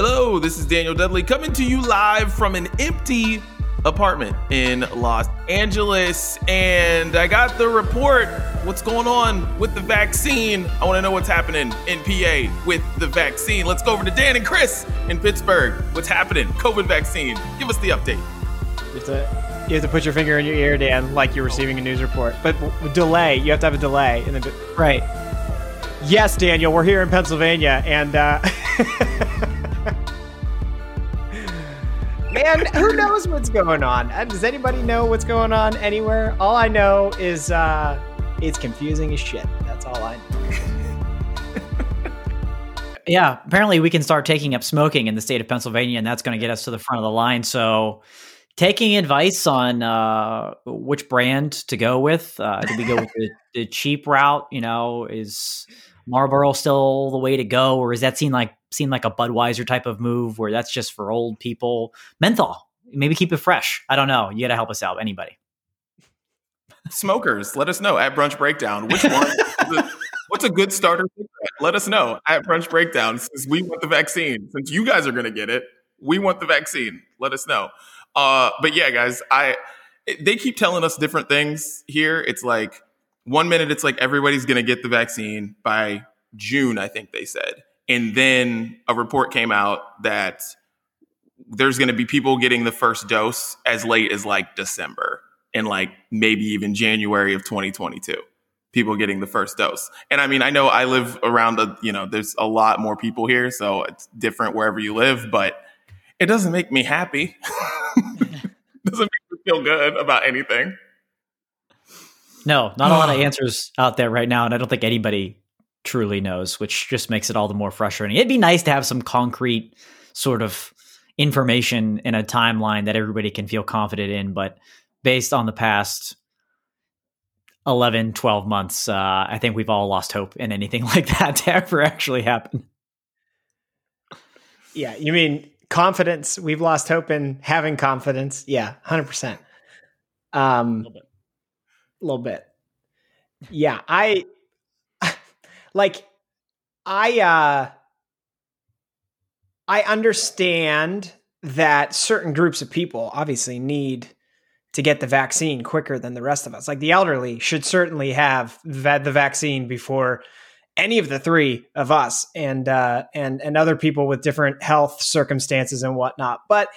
Hello, this is Daniel Dudley coming to you live from an empty apartment in Los Angeles. And I got the report what's going on with the vaccine. I want to know what's happening in PA with the vaccine. Let's go over to Dan and Chris in Pittsburgh. What's happening? COVID vaccine. Give us the update. You have to, you have to put your finger in your ear, Dan, like you're receiving a news report. But w- delay, you have to have a delay. And then, right. Yes, Daniel, we're here in Pennsylvania, and uh, man, who knows what's going on? Uh, Does anybody know what's going on anywhere? All I know is uh, it's confusing as shit. That's all I know. Yeah, apparently we can start taking up smoking in the state of Pennsylvania, and that's going to get us to the front of the line. So, taking advice on uh, which brand to go with. Uh, do we go with the, the cheap route? You know, is Marlboro still the way to go, or is that seen like seem like a Budweiser type of move where that's just for old people? Menthol, maybe keep it fresh. I don't know. You got to help us out. Anybody? Smokers, let us know at Brunch Breakdown. Which one? what's a good starter? Let us know at Brunch Breakdown since we want the vaccine. Since you guys are going to get it, we want the vaccine. Let us know. Uh, but yeah, guys, I they keep telling us different things here. It's like one minute it's like everybody's going to get the vaccine by June, I think they said, and then a report came out that there's going to be people getting the first dose as late as like December and like maybe even January of 2022 people getting the first dose. And I mean, I know I live around the, you know, there's a lot more people here, so it's different wherever you live, but it doesn't make me happy. doesn't make me feel good about anything. No, not a lot of answers out there right now, and I don't think anybody truly knows, which just makes it all the more frustrating. It'd be nice to have some concrete sort of information in a timeline that everybody can feel confident in, but based on the past 11, 12 months, uh, I think we've all lost hope in anything like that to ever actually happen. Yeah, you mean confidence? We've lost hope in having confidence. Yeah, hundred percent. Um, a little bit. Yeah, I like. I uh, I understand that certain groups of people obviously need to get the vaccine quicker than the rest of us. Like the elderly should certainly have the vaccine before any of the three of us and uh, and and other people with different health circumstances and whatnot. But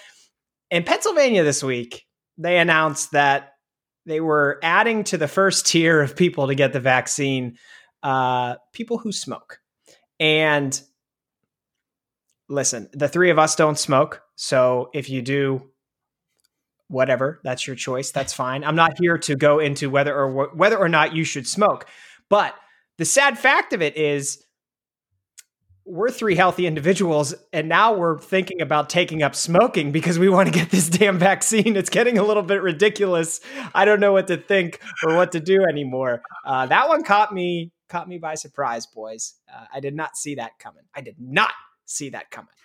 in Pennsylvania this week, they announced that they were adding to the first tier of people to get the vaccine uh, people who smoke. And listen, the three of us don't smoke, so if you do, whatever, that's your choice. That's fine. I'm not here to go into whether or wh- whether or not you should smoke, but the sad fact of it is we're three healthy individuals and now we're thinking about taking up smoking because we want to get this damn vaccine it's getting a little bit ridiculous i don't know what to think or what to do anymore uh, that one caught me caught me by surprise boys uh, i did not see that coming i did not see that coming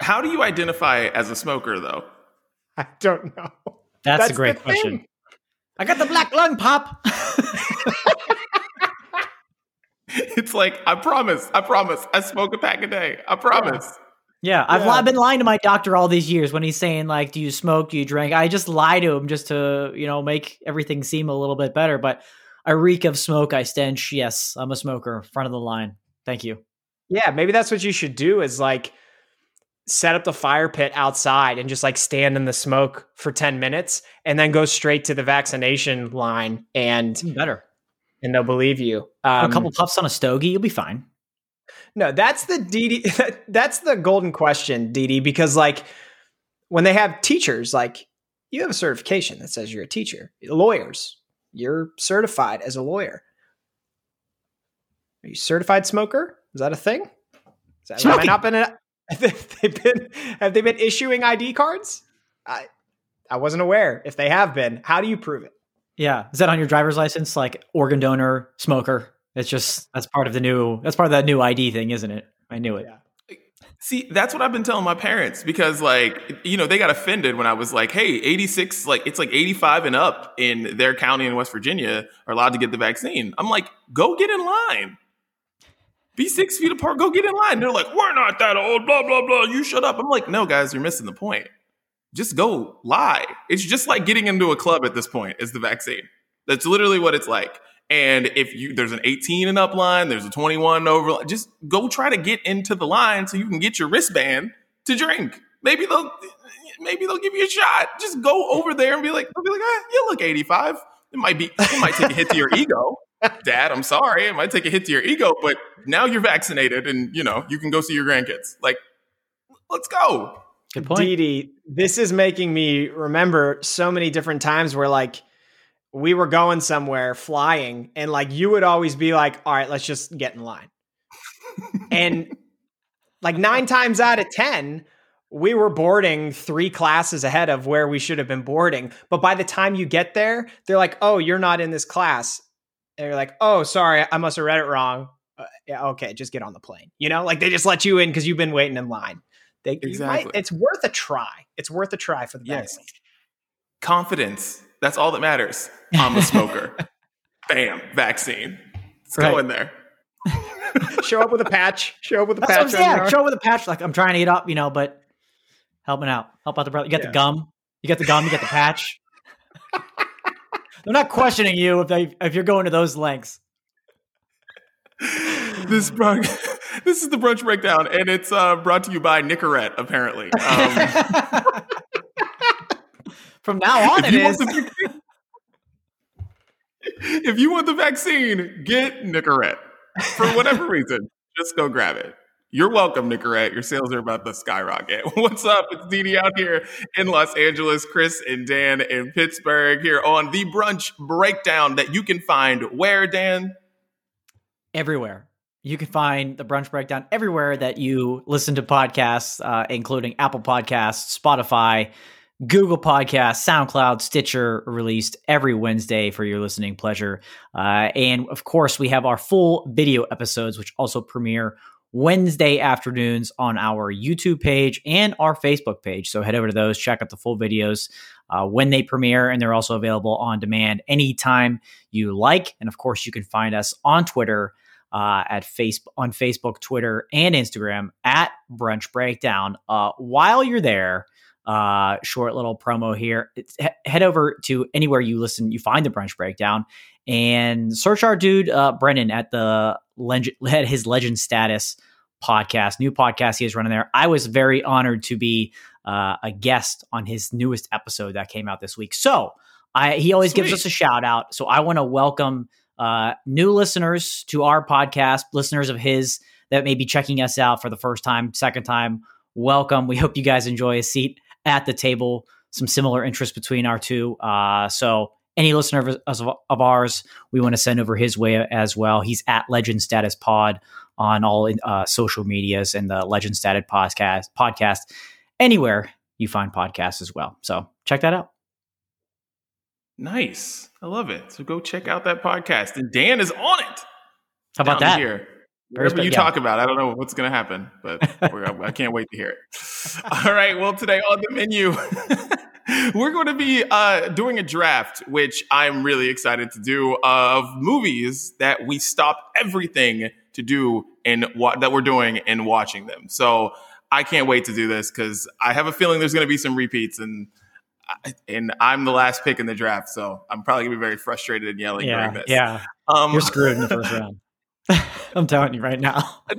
How do you identify as a smoker though? i don't know That's, That's a great question. thing. I got the black lung pop. It's like, I promise, I promise, I smoke a pack a day. I promise. Yeah, I've, Yeah. li- been lying to my doctor all these years when he's saying like, "Do you smoke? Do you drink?" I just lie to him just to you know make everything seem a little bit better. But I reek of smoke. I stench. Yes, I'm a smoker. Front of the line. Thank you. Yeah, maybe that's what you should do is like set up the fire pit outside and just like stand in the smoke for 10 minutes and then go straight to the vaccination line and Even better. and they'll believe you. Um, a couple puffs on a stogie, you'll be fine. No, that's the DD that's the golden question, DD, because like when they have teachers, like you have a certification that says you're a teacher. Lawyers, you're certified as a lawyer. Are you certified smoker? Is that a thing? Is that, have not been a, have they been have they been issuing ID cards? I I wasn't aware. If they have been, how do you prove it? Yeah, is that on your driver's license? Like organ donor, smoker. It's just that's part of the new. That's part of that new ID thing, isn't it? I knew it. Yeah. See, that's what I've been telling my parents because, like, you know, they got offended when I was like, hey, 86, like, it's like 85 and up in their county in West Virginia are allowed to get the vaccine. I'm like, go get in line. Be six feet apart. Go get in line. They're like, we're not that old. Blah blah blah. You shut up. I'm like, no, guys, you're missing the point. Just go lie. It's just like getting into a club at this point. Is the vaccine? That's literally what it's like. And if you there's an 18 and up line, there's a 21 over. Just go try to get into the line so you can get your wristband to drink. Maybe they'll maybe they'll give you a shot. Just go over there and be like, they'll be like, ah, you look 85. It might be it might take a hit to your ego. Dad, I'm sorry. It might take a hit to your ego, but now you're vaccinated and you know, you can go see your grandkids. Like, let's go. Good point. Didi, this is making me remember so many different times where like we were going somewhere flying and like you would always be like, all right, let's just get in line. and like nine times out of 10, we were boarding three classes ahead of where we should have been boarding. But by the time you get there, they're like, oh, you're not in this class. And you're like, oh, sorry, I must have read it wrong. Uh, yeah, okay, just get on the plane. You know, like they just let you in because you've been waiting in line. They, Exactly. might, it's worth a try. It's worth a try for the Yes. Confidence. That's all that matters. I'm a smoker. Bam, vaccine. Let's go Right. in there. Show up with a patch. Show up with a That's patch. on saying. your arm. Show up with a patch. Like I'm trying to eat up, you know, but helping out. Help out the brother. You got Yeah. the gum. You got the gum. You got the patch. They're not questioning you if they if you're going to those lengths. This brunch, this is the brunch breakdown, and it's uh, brought to you by Nicorette. Apparently, um, From now on, if it you want the vaccine, if you want the vaccine, get Nicorette for whatever reason. Just go grab it. You're welcome, Nicorette. Your sales are about to skyrocket. What's up? It's Didi out here in Los Angeles, Chris and Dan in Pittsburgh here on the brunch breakdown that you can find where, Dan? everywhere. You can find the brunch breakdown everywhere that you listen to podcasts, uh, including Apple Podcasts, Spotify, Google Podcasts, SoundCloud, Stitcher, released every Wednesday for your listening pleasure. Uh, and of course, we have our full video episodes, which also premiere Wednesday afternoons on our YouTube page and our Facebook page. So head over to those, check out the full videos uh, when they premiere, and they're also available on demand anytime you like. And of course, you can find us on Twitter uh, at face on Facebook, Twitter, and Instagram at Brunch Breakdown. Uh, while you're there, uh, short little promo here. It's, he- head over to anywhere you listen, you find the Brunch Breakdown, and search our dude uh, Brennan at the legend, at his Legend Status podcast, new podcast he is running there. I was very honored to be uh, a guest on his newest episode that came out this week. So I, he always gives us a shout out. So I want to welcome uh, new listeners to our podcast, listeners of his that may be checking us out for the first time, second time. Welcome. We hope you guys enjoy a seat at the table. Some similar interests between our two. Uh, so any listener of, of, of ours, we want to send over his way as well. He's at Legend Status Pod on all uh, social medias and the Legend Status podcast podcast anywhere you find podcasts as well. So check that out. Nice. I love it. So go check out that podcast. And Dan is on it. How about down that? Here. Whatever you yeah. talk about, I don't know what's going to happen, but we're, I can't wait to hear it. All right. Well, today on the menu, we're going to be uh, doing a draft, which I'm really excited to do, of movies that we stop everything to do and what that we're doing and watching them. So I can't wait to do this because I have a feeling there's going to be some repeats and. I- And I'm the last pick in the draft, so I'm probably gonna be very frustrated and yelling Yeah, during this. yeah. Um, You're screwed in the first round. I'm telling you right now.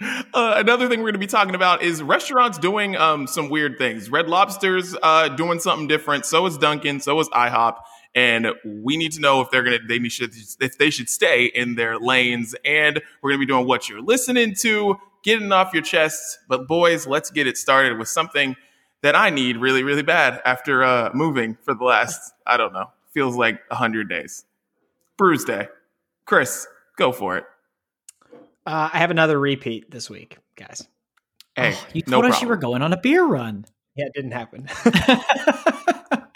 Uh, another thing we're going to be talking about is restaurants doing um, some weird things. Red Lobster's uh, doing something different. So is Dunkin'. So is IHOP. And we need to know if they're going to they should if they should stay in their lanes. And we're going to be doing what you're listening to, getting off your chest. But boys, let's get it started with something that I need really really bad after uh, moving for the last I don't know feels like hundred days. Brews Day. Chris, go for it. Uh, I have another repeat this week, guys. Hey, Oh, you no told us problem. you were going on a beer run. Yeah, it didn't happen.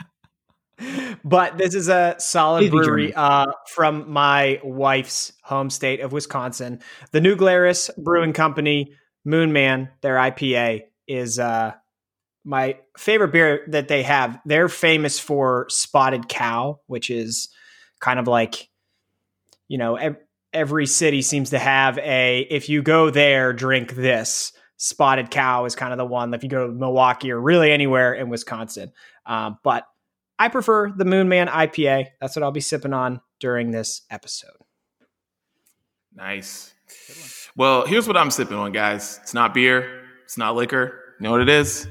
but this is a solid Please brewery uh, from my wife's home state of Wisconsin. The New Glarus Brewing Company, Moon Man, their IPA is uh, my favorite beer that they have. They're famous for Spotted Cow, which is kind of like, you know, ev- every city seems to have a if you go there, drink this. Spotted Cow is kind of the one. If you go to Milwaukee or really anywhere in Wisconsin, um, but I prefer the Moon Man IPA. That's what I'll be sipping on during this episode. Nice. Well, here's what I'm sipping on, guys. It's not beer. It's not liquor. You know what it is?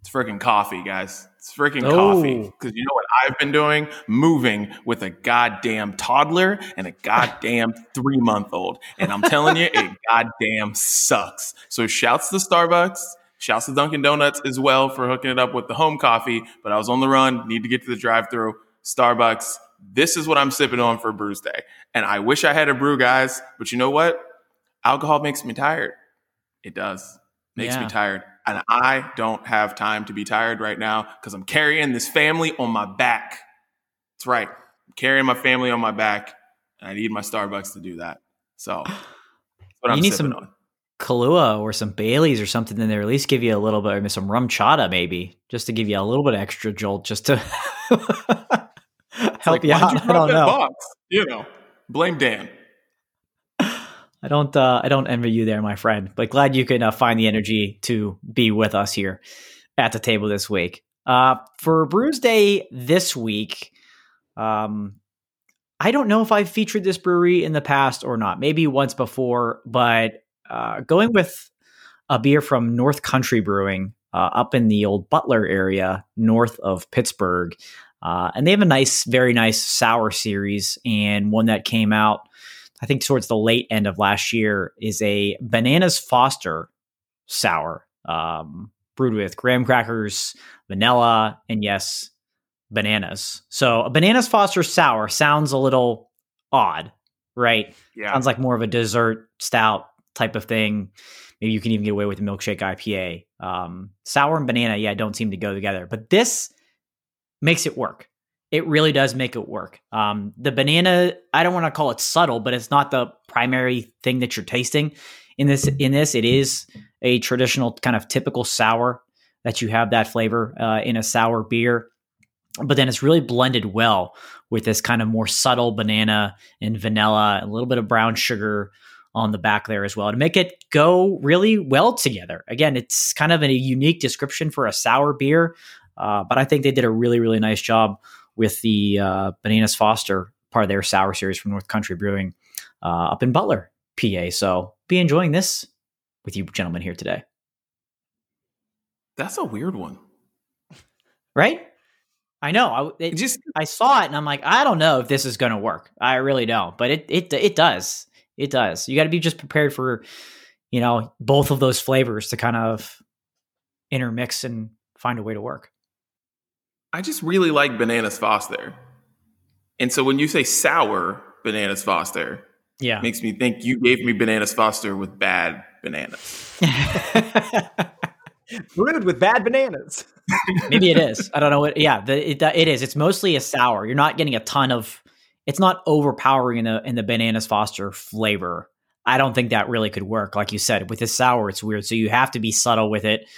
It's freaking coffee, guys. It's freaking coffee. Because you know what I've been doing? Moving with a goddamn toddler and a goddamn three month old. And I'm telling you, it goddamn sucks. So shouts to Starbucks. Shouts to Dunkin' Donuts as well for hooking it up with the home coffee. But I was on the run, need to get to the drive through. Starbucks. This is what I'm sipping on for Brews Day. And I wish I had a brew, guys. But you know what? Alcohol makes me tired. It does. Makes Yeah. me tired. And I don't have time to be tired right now because I'm carrying this family on my back. That's right. I'm carrying my family on my back. And I need my Starbucks to do that. So You I'm need some- on. Kahlua or some Baileys or something, then they at least give you a little bit, or some RumChata maybe, just to give you a little bit of extra jolt, just to help like, you out. you I don't know. box? You know, blame Dan. I don't. Uh, I don't envy you there, my friend. But glad you can uh, find the energy to be with us here at the table this week. Uh, for Brews Day this week, um, I don't know if I've featured this brewery in the past or not. Maybe once before, but uh, going with a beer from North Country Brewing uh, up in the old Butler area, north of Pittsburgh. Uh, and they have a nice, very nice sour series, and one that came out, I think, towards the late end of last year, is a Bananas Foster sour, um, brewed with graham crackers, vanilla, and yes, bananas. So a Bananas Foster sour sounds a little odd, right? Yeah. Sounds like more of a dessert stout type of thing. Maybe you can even get away with a milkshake IPA. Um, sour and banana, yeah, don't seem to go together. But this makes it work. It really does make it work. Um, the banana, I don't want to call it subtle, but it's not the primary thing that you're tasting in this. In this, it is a traditional kind of typical sour that you have that flavor uh, in a sour beer. But then it's really blended well with this kind of more subtle banana and vanilla, a little bit of brown sugar on the back there as well to make it go really well together. Again, it's kind of a unique description for a sour beer, uh, but I think they did a really, really nice job with the uh, Bananas Foster part of their sour series from North Country Brewing uh, up in Butler, PA. So be enjoying this with you gentlemen here today, That's a weird one. right? I know. I, It it, just I saw it and I'm like, I don't know if this is going to work. I really don't, but it it it does. It does. You got to be just prepared for, you know, both of those flavors to kind of intermix and find a way to work. I just really like bananas Foster. And so when you say sour bananas Foster, Yeah. makes me think you gave me bananas Foster with bad bananas. Brewed with bad bananas. Maybe it is. I don't know what. Yeah, the, it, it is. It's mostly a sour. You're not getting a ton of. It's not overpowering in the in the bananas Foster flavor. I don't think that really could work. Like you said, with the sour, it's weird. So you have to be subtle with it.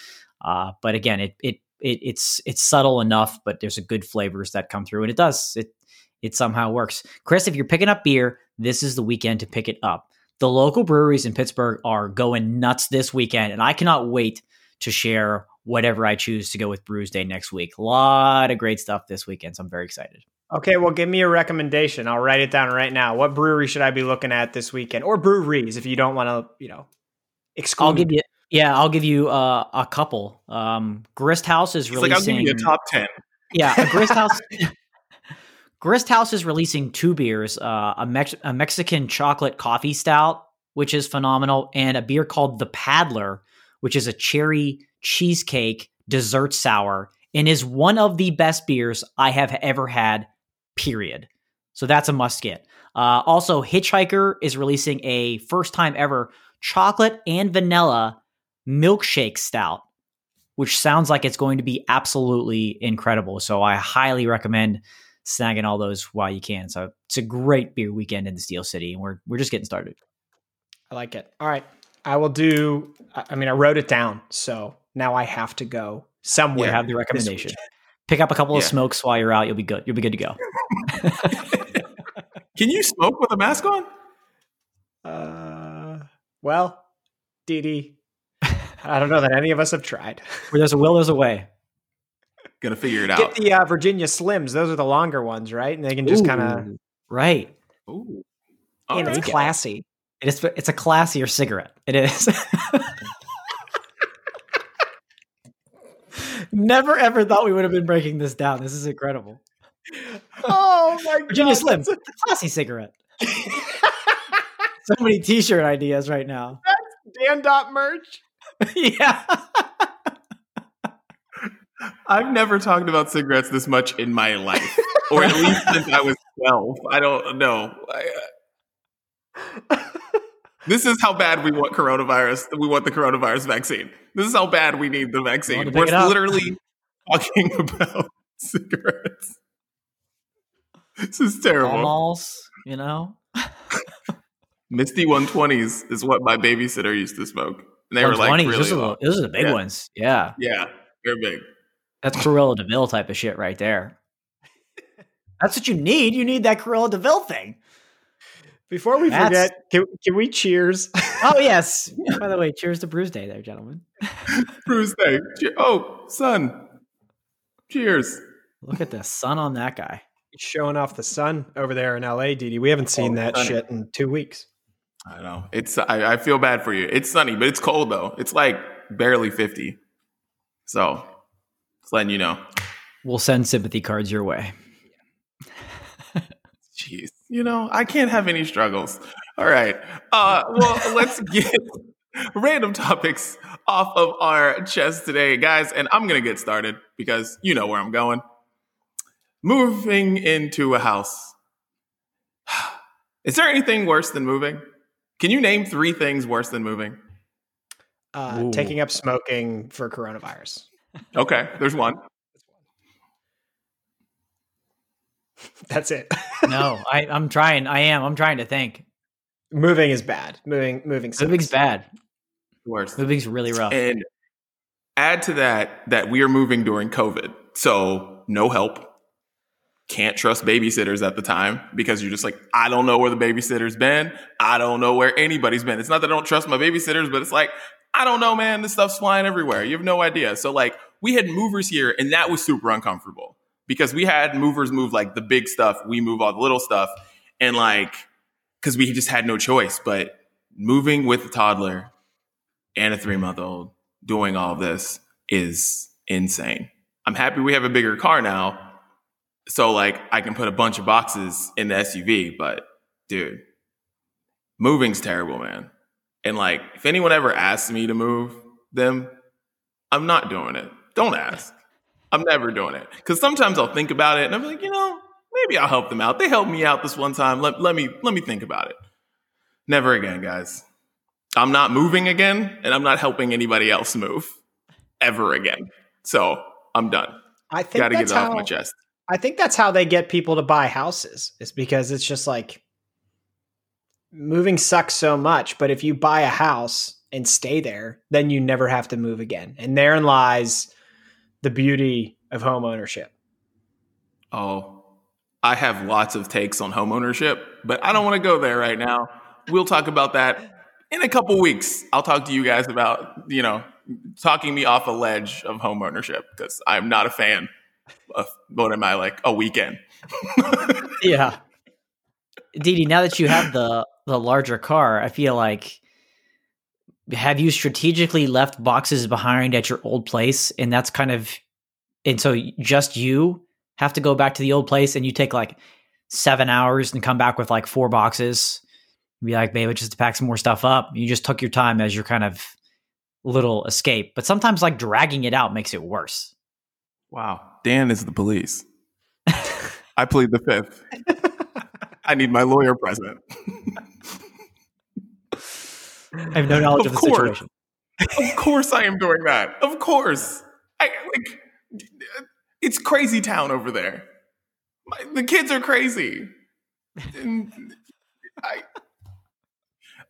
Uh, but again, it it it it's it's subtle enough, but there's a good flavors that come through, and it does. It it somehow works. Chris, if you're picking up beer, this is the weekend to pick it up. The local breweries in Pittsburgh are going nuts this weekend, and I cannot wait to share whatever I choose to go with Brews Day next week. A lot of great stuff this weekend, so I'm very excited. Okay, well, give me a recommendation. I'll write it down right now. What brewery should I be looking at this weekend, or breweries if you don't want to, you know, exclude? I'll give you, yeah, I'll give you uh, a couple. Um, Grist House is He's like, I'll give releasing. you a top 10. Yeah, a Grist House. Grist House is releasing two beers: uh, a, Mex- a Mexican chocolate coffee stout, which is phenomenal, and a beer called the Paddler, which is a cherry cheesecake dessert sour, and is one of the best beers I have ever had. Period. So that's a must get. Uh, also, Hitchhiker is releasing a first time ever chocolate and vanilla milkshake stout which sounds like it's going to be absolutely incredible. So I highly recommend snagging all those while you can. So it's a great beer weekend in the Steel City, and we're we're just getting started. I like it. All right, I will do. I I mean, I wrote it down, so now I have to go somewhere. We have the recommendation. Pick up a couple of smokes while you're out. You'll be good. You'll be good to go. Can you smoke with a mask on? Uh, well, Dee Dee, I don't know that any of us have tried. Where there's a will, there's a way. Gonna figure it Get out. Get the uh, Virginia Slims; those are the longer ones, right? And they can just kind of, right. Ooh. and All it's classy. It is. It's a classier cigarette. It is. Never ever thought we would have been breaking this down. This is incredible. Oh my Virginia God, Slim, that's a- classy cigarette. so many T-shirt ideas right now. That's Dan Dot merch. yeah. I've never talked about cigarettes this much in my life, or at least since I was twelve. I don't know. I, uh, this is how bad we want coronavirus. We want the coronavirus vaccine. This is how bad we need the vaccine. We're pick it up. literally talking about cigarettes. This is terrible. Malls, you know. Misty 120s is what my babysitter used to smoke. And they were like 120s, really those, are low. the, those are the big Yeah. ones. Yeah. Yeah, they're big. That's Cruella de Vil type of shit right there. That's what you need. You need that Cruella de Vil thing. Before we That's- forget, can, can we cheers? Oh yes. By the way, cheers to Brews Day, there, gentlemen. Brews Day. Oh, son. Cheers. Look at the sun on that guy. He's showing off the sun over there in LA, Dee Dee. We haven't oh, seen Oh, that sunny. shit in two weeks. I know. It's I, I feel bad for you. It's sunny, but it's cold though. It's like barely 50. So just letting you know. We'll send sympathy cards your way. Jeez. You know, I can't have any struggles. All right. Uh well let's get random topics off of our chest today, guys. And I'm gonna get started because you know where I'm going. Moving into a house. Is there anything worse than moving? Can you name three things worse than moving? Uh, taking up smoking for coronavirus. Okay, there's one. That's it. No, I, I'm trying. I am. I'm trying to think. moving is bad. Moving, moving. Sucks. Moving's bad. Worse. Moving's really rough. And add to that that we are moving during COVID. So no help. Can't trust babysitters at the time because you're just like, I don't know where the babysitter's been. I don't know where anybody's been. It's not that I don't trust my babysitters, but it's like, I don't know, man. This stuff's flying everywhere. You have no idea. So like we had movers here and that was super uncomfortable because we had movers move like the big stuff. We move all the little stuff. And like, cause we just had no choice, but moving with a toddler and a three month old doing all this is insane. I'm happy we have a bigger car now. So like I can put a bunch of boxes in the SUV, but dude, moving's terrible, man. And like if anyone ever asks me to move them, I'm not doing it. Don't ask. I'm never doing it. Cause sometimes I'll think about it and I'm like, you know, maybe I'll help them out. They helped me out this one time. Let, let me let me think about it. Never again, guys. I'm not moving again, and I'm not helping anybody else move ever again. So I'm done. I think Got to get it off how. my chest. I think that's how they get people to buy houses. Is because it's just like moving sucks so much, but if you buy a house and stay there, then you never have to move again. And therein lies the beauty of home ownership. Oh, I have lots of takes on homeownership, but I don't want to go there right now. We'll talk about that in a couple weeks. I'll talk to you guys about, you know, talking me off a ledge of homeownership because I'm not a fan of what am I like a weekend. yeah. Dee, now that you have the the larger car, I feel like have you strategically left boxes behind at your old place and that's kind of and so just you have to go back to the old place and you take like seven hours and come back with like four boxes be like babe just to pack some more stuff up you just took your time as your kind of little escape but sometimes like dragging it out makes it worse Wow. Dan is the police. I plead the fifth. I need my lawyer present. i have no knowledge of, Of the course. situation of course I am doing that. Of course. I like it's crazy town over there. My, the kids are crazy. And I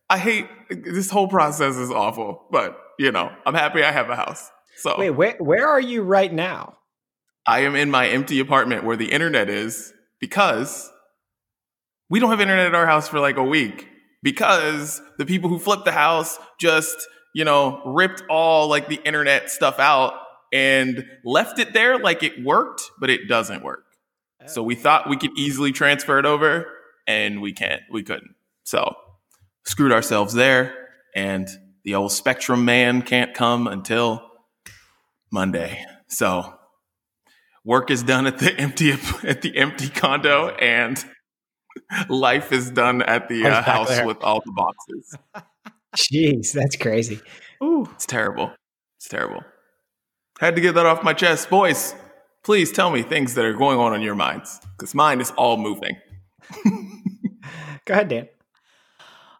I hate this whole process is awful, but you know, I'm happy I have a house. So Wait, where where are you right now? I am in my empty apartment where the internet is because we don't have internet at our house for like a week. because the people who flipped the house just, you know, ripped all like the internet stuff out and left it there like it worked, but it doesn't work. So we thought we could easily transfer it over and we can't, we couldn't. So screwed ourselves there and the old Spectrum man can't come until Monday. So work is done at the empty at the empty condo and life is done at the uh, house there. with all the boxes. Jeez, that's crazy. Ooh, it's terrible. It's terrible. Had to get that off my chest, boys. Please tell me things that are going on in your minds because mine is all moving. Go ahead, Dan.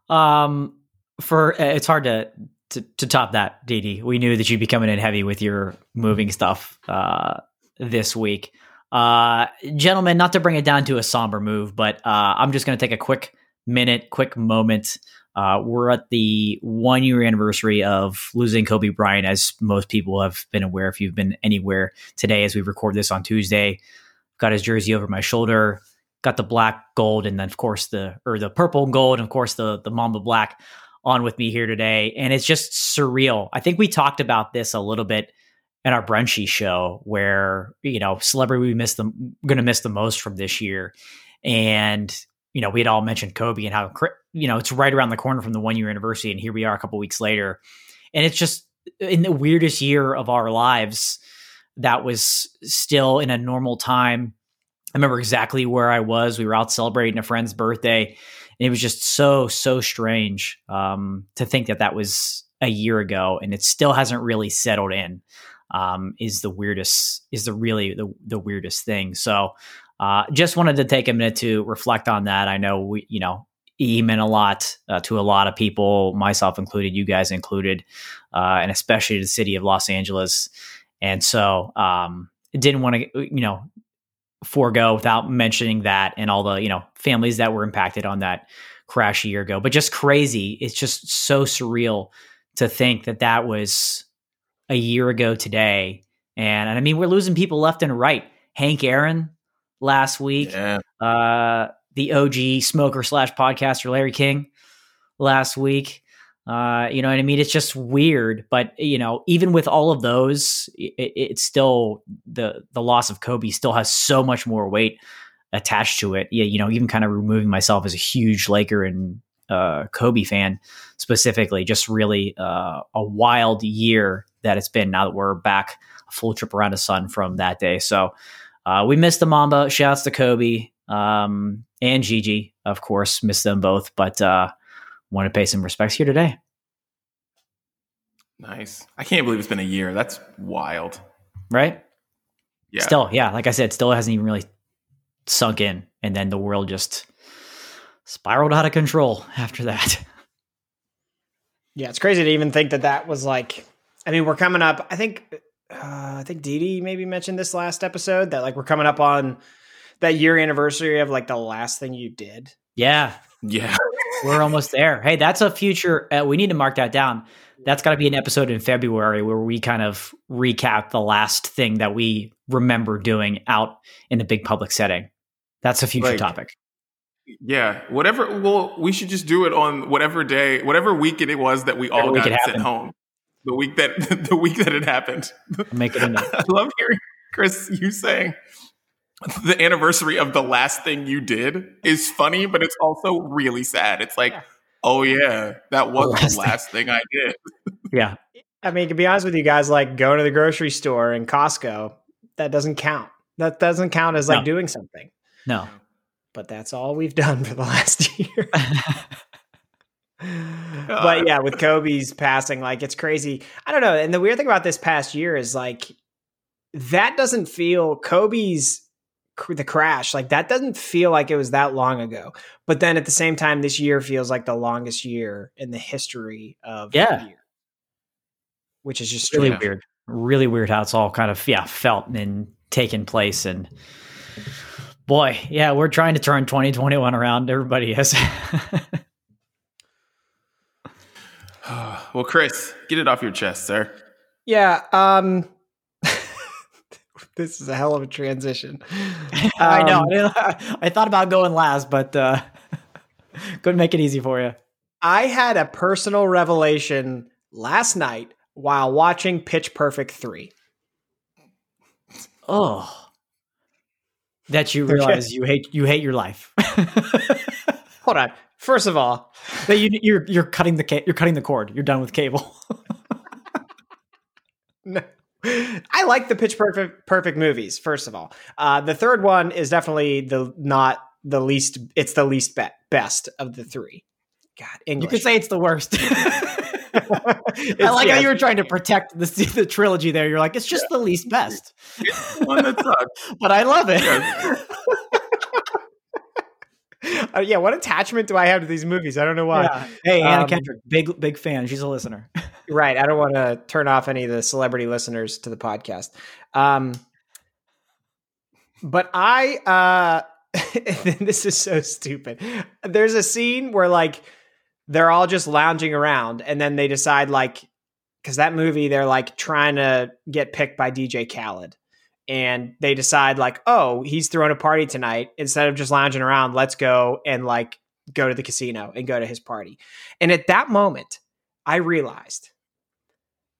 Um, for uh, it's hard to, to to top that, Didi. We knew that you'd be coming in heavy with your moving stuff uh, this week. Uh, gentlemen, not to bring it down to a somber move, but uh, I'm just going to take a quick minute, quick moment. Uh, we're at the one year anniversary of losing Kobe Bryant, as most people have been aware if you've been anywhere today as we record this on Tuesday. Got his jersey over my shoulder, got the black gold, and then of course the or the purple and gold, and of course the the Mamba black on with me here today. And it's just surreal. I think we talked about this a little bit in our brunchy show where you know celebrity we miss them going to miss the most from this year. And you know we had all mentioned kobe and how you know it's right around the corner from the one year anniversary and here we are a couple weeks later. And it's just in the weirdest year of our lives that was still in a normal time. I remember exactly where i was. We were out celebrating a friend's birthday and it was just so so strange um, to think that that was a year ago and it still hasn't really settled in um, is the weirdest is the really the, the weirdest thing. So uh, just wanted to take a minute to reflect on that. I know we you know he meant a lot uh, to a lot of people, myself included, you guys included, uh, and especially the city of Los Angeles. And so um, didn't want to you know forego without mentioning that and all the you know families that were impacted on that crash a year ago. But just crazy. It's just so surreal to think that that was a year ago today. And, and I mean, we're losing people left and right. Hank Aaron last week, yeah. uh, the OG smoker slash podcaster Larry King last week. Uh, you know what I mean? It's just weird, but you know, even with all of those, it, it's still the the loss of Kobe still has so much more weight attached to it. Yeah, you know, even kind of removing myself as a huge Laker and uh, Kobe fan specifically, just really uh, a wild year that it's been now that we're back a full trip around the sun from that day. So uh, we missed the Mamba. Shouts to Kobe um, and Gigi, of course, missed them both, but uh, want to pay some respects here today. Nice. I can't believe it's been a year. That's wild. Right? Yeah. Still, yeah, like I said, still hasn't even really sunk in. And then the world just spiraled out of control after that. Yeah, it's crazy to even think that that was like I mean, we're coming up. I think uh, I think Didi maybe mentioned this last episode that like we're coming up on that year anniversary of like the last thing you did. Yeah, yeah, we're almost there. Hey, that's a future. Uh, we need to mark that down. That's got to be an episode in February where we kind of recap the last thing that we remember doing out in a big public setting. That's a future like, topic. Yeah, whatever. Well, we should just do it on whatever day, whatever week it was that we all got sent home the week that the week that it happened. Make it a note. I love hearing Chris you saying the anniversary of the last thing you did is funny, but it's also really sad. It's like, yeah. oh yeah, that was the last, the last thing. thing I did. yeah. I mean, to be honest with you guys, like going to the grocery store and Costco, that doesn't count. That doesn't count as like no. doing something. No. But that's all we've done for the last year but uh, yeah, with Kobe's passing, like it's crazy. I don't know. And the weird thing about this past year is like that doesn't feel Kobe's the crash like that doesn't feel like it was that long ago. But then at the same time, this year feels like the longest year in the history of yeah, year, which is just really weird. Really weird how it's all kind of yeah felt and taken place and. Boy, yeah, we're trying to turn 2021 around. Everybody is. well, Chris, get it off your chest, sir. Yeah. Um, this is a hell of a transition. I know. Um, I thought about going last, but uh, couldn't make it easy for you. I had a personal revelation last night while watching Pitch Perfect 3. Oh. That you realize you hate you hate your life. Hold on. First of all, that you you're you're cutting the ca- you're cutting the cord. You're done with cable. no. I like the Pitch Perfect perfect movies. First of all, uh, the third one is definitely the not the least. It's the least be- best of the three. God, English. You could say it's the worst. it's, I like yeah. how you were trying to protect the, the trilogy there. You're like, it's just yeah. the least best. It's the one that sucks. but I love it. Uh, yeah, what attachment do I have to these movies? I don't know why. Yeah. Hey, Anna um, Kendrick, big big fan. She's a listener. right. I don't want to turn off any of the celebrity listeners to the podcast. Um, but I uh, this is so stupid. There's a scene where like they're all just lounging around and then they decide like because that movie they're like trying to get picked by dj khaled and they decide like oh he's throwing a party tonight instead of just lounging around let's go and like go to the casino and go to his party and at that moment i realized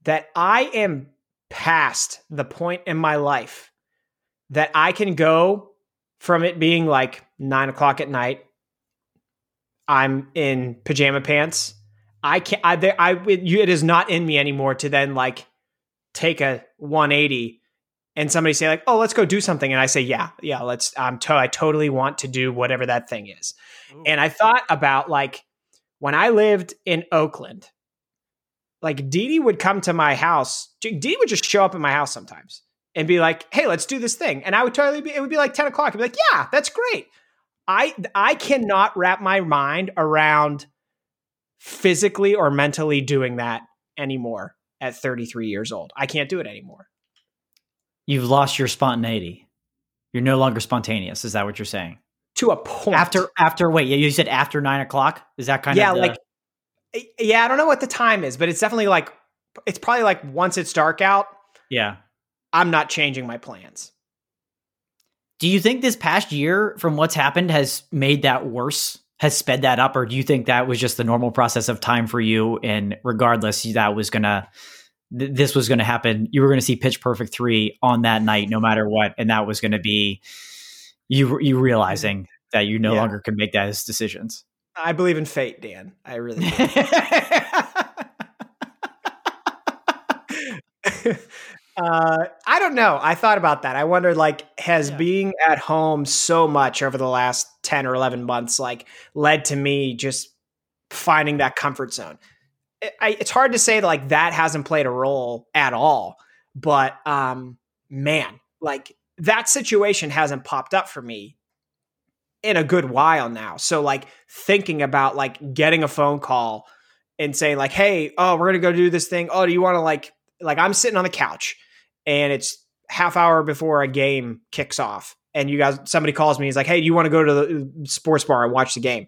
that i am past the point in my life that i can go from it being like nine o'clock at night I'm in pajama pants. I can't. I, I it is not in me anymore to then like take a 180 and somebody say like, "Oh, let's go do something," and I say, "Yeah, yeah, let's." I'm to, I totally want to do whatever that thing is. Ooh. And I thought about like when I lived in Oakland, like Dee Dee would come to my house. Dee Dee would just show up at my house sometimes and be like, "Hey, let's do this thing," and I would totally be. It would be like 10 o'clock. I'd be like, "Yeah, that's great." I I cannot wrap my mind around physically or mentally doing that anymore at 33 years old. I can't do it anymore. You've lost your spontaneity. You're no longer spontaneous. Is that what you're saying? To a point. After after wait, you said after nine o'clock. Is that kind yeah, of yeah? Like yeah, I don't know what the time is, but it's definitely like it's probably like once it's dark out. Yeah, I'm not changing my plans. Do you think this past year, from what's happened, has made that worse? Has sped that up, or do you think that was just the normal process of time for you? And regardless, that was gonna, th- this was gonna happen. You were gonna see Pitch Perfect three on that night, no matter what, and that was gonna be you. You realizing that you no yeah. longer can make those decisions. I believe in fate, Dan. I really. Uh, I don't know. I thought about that. I wondered, like, has yeah. being at home so much over the last 10 or 11 months, like, led to me just finding that comfort zone? I, it's hard to say like, that hasn't played a role at all. But, um, man, like, that situation hasn't popped up for me in a good while now. So, like, thinking about, like, getting a phone call and saying, like, hey, oh, we're to go do this thing. Oh, do you want to, like, like I'm sitting on the couch and it's half hour before a game kicks off and you guys somebody calls me he's like hey you want to go to the sports bar and watch the game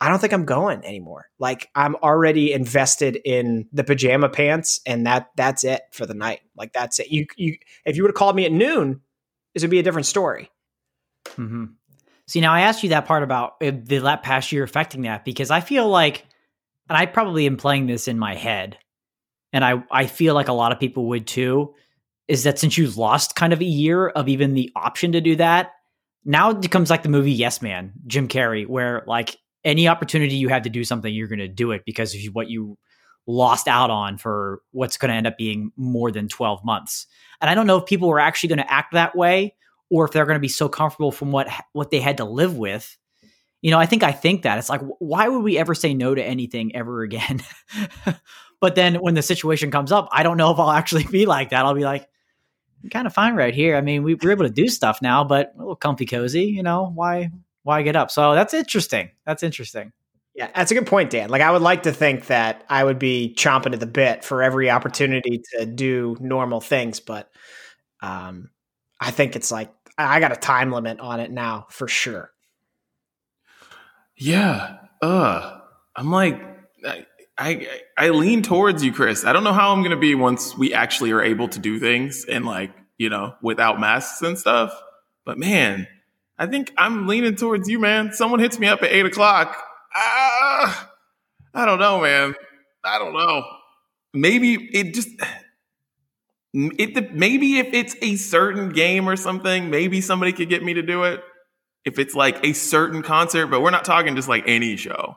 i don't think i'm going anymore. Like i'm already invested in the pajama pants and that that's it for the night. Like that's it. You, you if you would have called me at noon this would be a different story. Mm-hmm. see now i asked you that part about the the past year affecting that? Because i feel like and i probably am playing this in my head and i i feel like a lot of people would too is that since you've lost kind of a year of even the option to do that, now it becomes like the movie Yes Man, Jim Carrey, where like any opportunity you have to do something, you're going to do it because of what you lost out on for what's going to end up being more than 12 months. And I don't know if people were actually going to act that way or if they're going to be so comfortable from what what they had to live with. You know, I think I think that it's like why would we ever say no to anything ever again? but then when the situation comes up, I don't know if I'll actually be like that. I'll be like, kind of fine right here. I mean, we, are able to do stuff now, but a little comfy cozy, you know, why, why get up? So that's interesting. That's interesting. Yeah, that's a good point, Dan. Like, I would like to think that I would be chomping at the bit for every opportunity to do normal things, but um, I think it's like I got a time limit on it now for sure. Yeah. Uh, I'm like, I, I I lean towards you, Chris. I don't know how I'm going to be once we actually are able to do things and like you know without masks and stuff. But man, I think I'm leaning towards you, man. Someone hits me up at eight o'clock. Ah, I don't know, man. I don't know. Maybe it just it maybe if it's a certain game or something, maybe somebody could get me to do it. If it's like a certain concert, but we're not talking just like any show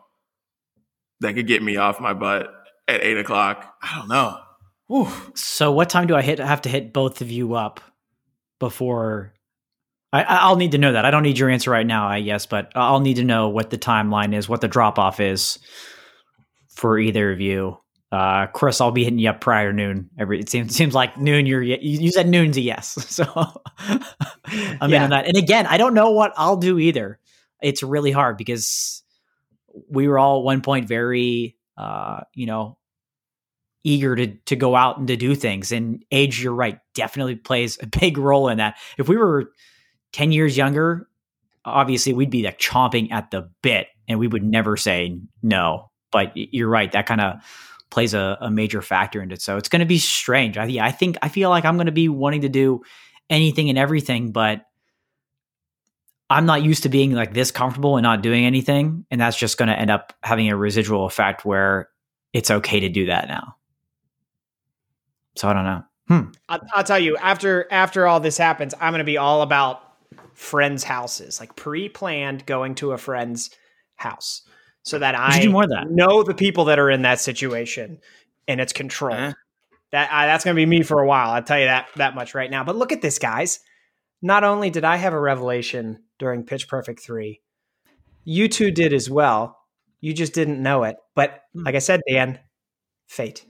that could get me off my butt at eight o'clock. I don't know. Whew. So what time do I hit have to hit both of you up before I, will need to know that. I don't need your answer right now, I guess, but I'll need to know what the timeline is, what the drop off is for either of you. Uh, Chris, I'll be hitting you up prior noon. Every it seems seems like noon. You're you, you said noon's a yes, so I'm yeah. in on that. And again, I don't know what I'll do either. It's really hard because we were all at one point very, uh, you know, eager to to go out and to do things. And age, you're right, definitely plays a big role in that. If we were 10 years younger, obviously we'd be like chomping at the bit and we would never say no. But you're right, that kind of plays a, a, major factor into it. So it's going to be strange. I, I think, I feel like I'm going to be wanting to do anything and everything, but I'm not used to being like this comfortable and not doing anything. And that's just going to end up having a residual effect where it's okay to do that now. So I don't know. Hmm. I'll, I'll tell you after after all this happens, I'm going to be all about friends' houses, like pre-planned going to a friend's house, so that I do more that. know the people that are in that situation and it's controlled. Uh-huh. That uh, that's going to be me for a while. I'll tell you that that much right now. But look at this, guys. Not only did I have a revelation during Pitch Perfect three, you two did as well. You just didn't know it. But hmm. like I said, Dan, fate.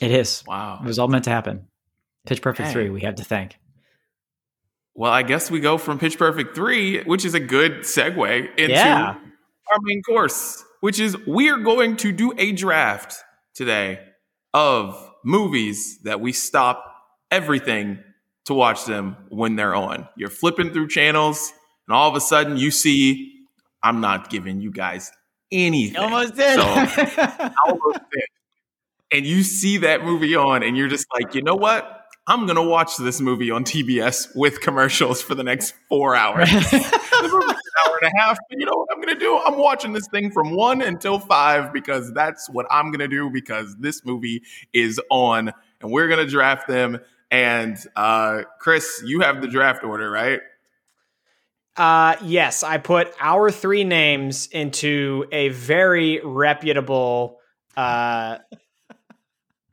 It is. Wow. It was all meant to happen. Pitch Perfect 3, we have to thank. Well, I guess we go from Pitch Perfect 3, which is a good segue into yeah. our main course, which is we are going to do a draft today of movies that we stop everything to watch them when they're on. You're flipping through channels, and all of a sudden you see, I'm not giving you guys anything. Almost did. So, almost did and you see that movie on and you're just like, you know what? I'm gonna watch this movie on TBS with commercials for the next four hours. the hour and a half, but you know what I'm gonna do? I'm watching this thing from one until five because that's what I'm gonna do because this movie is on, and we're gonna draft them. And uh, Chris, you have the draft order, right? Uh, yes, I put our three names into a very reputable uh,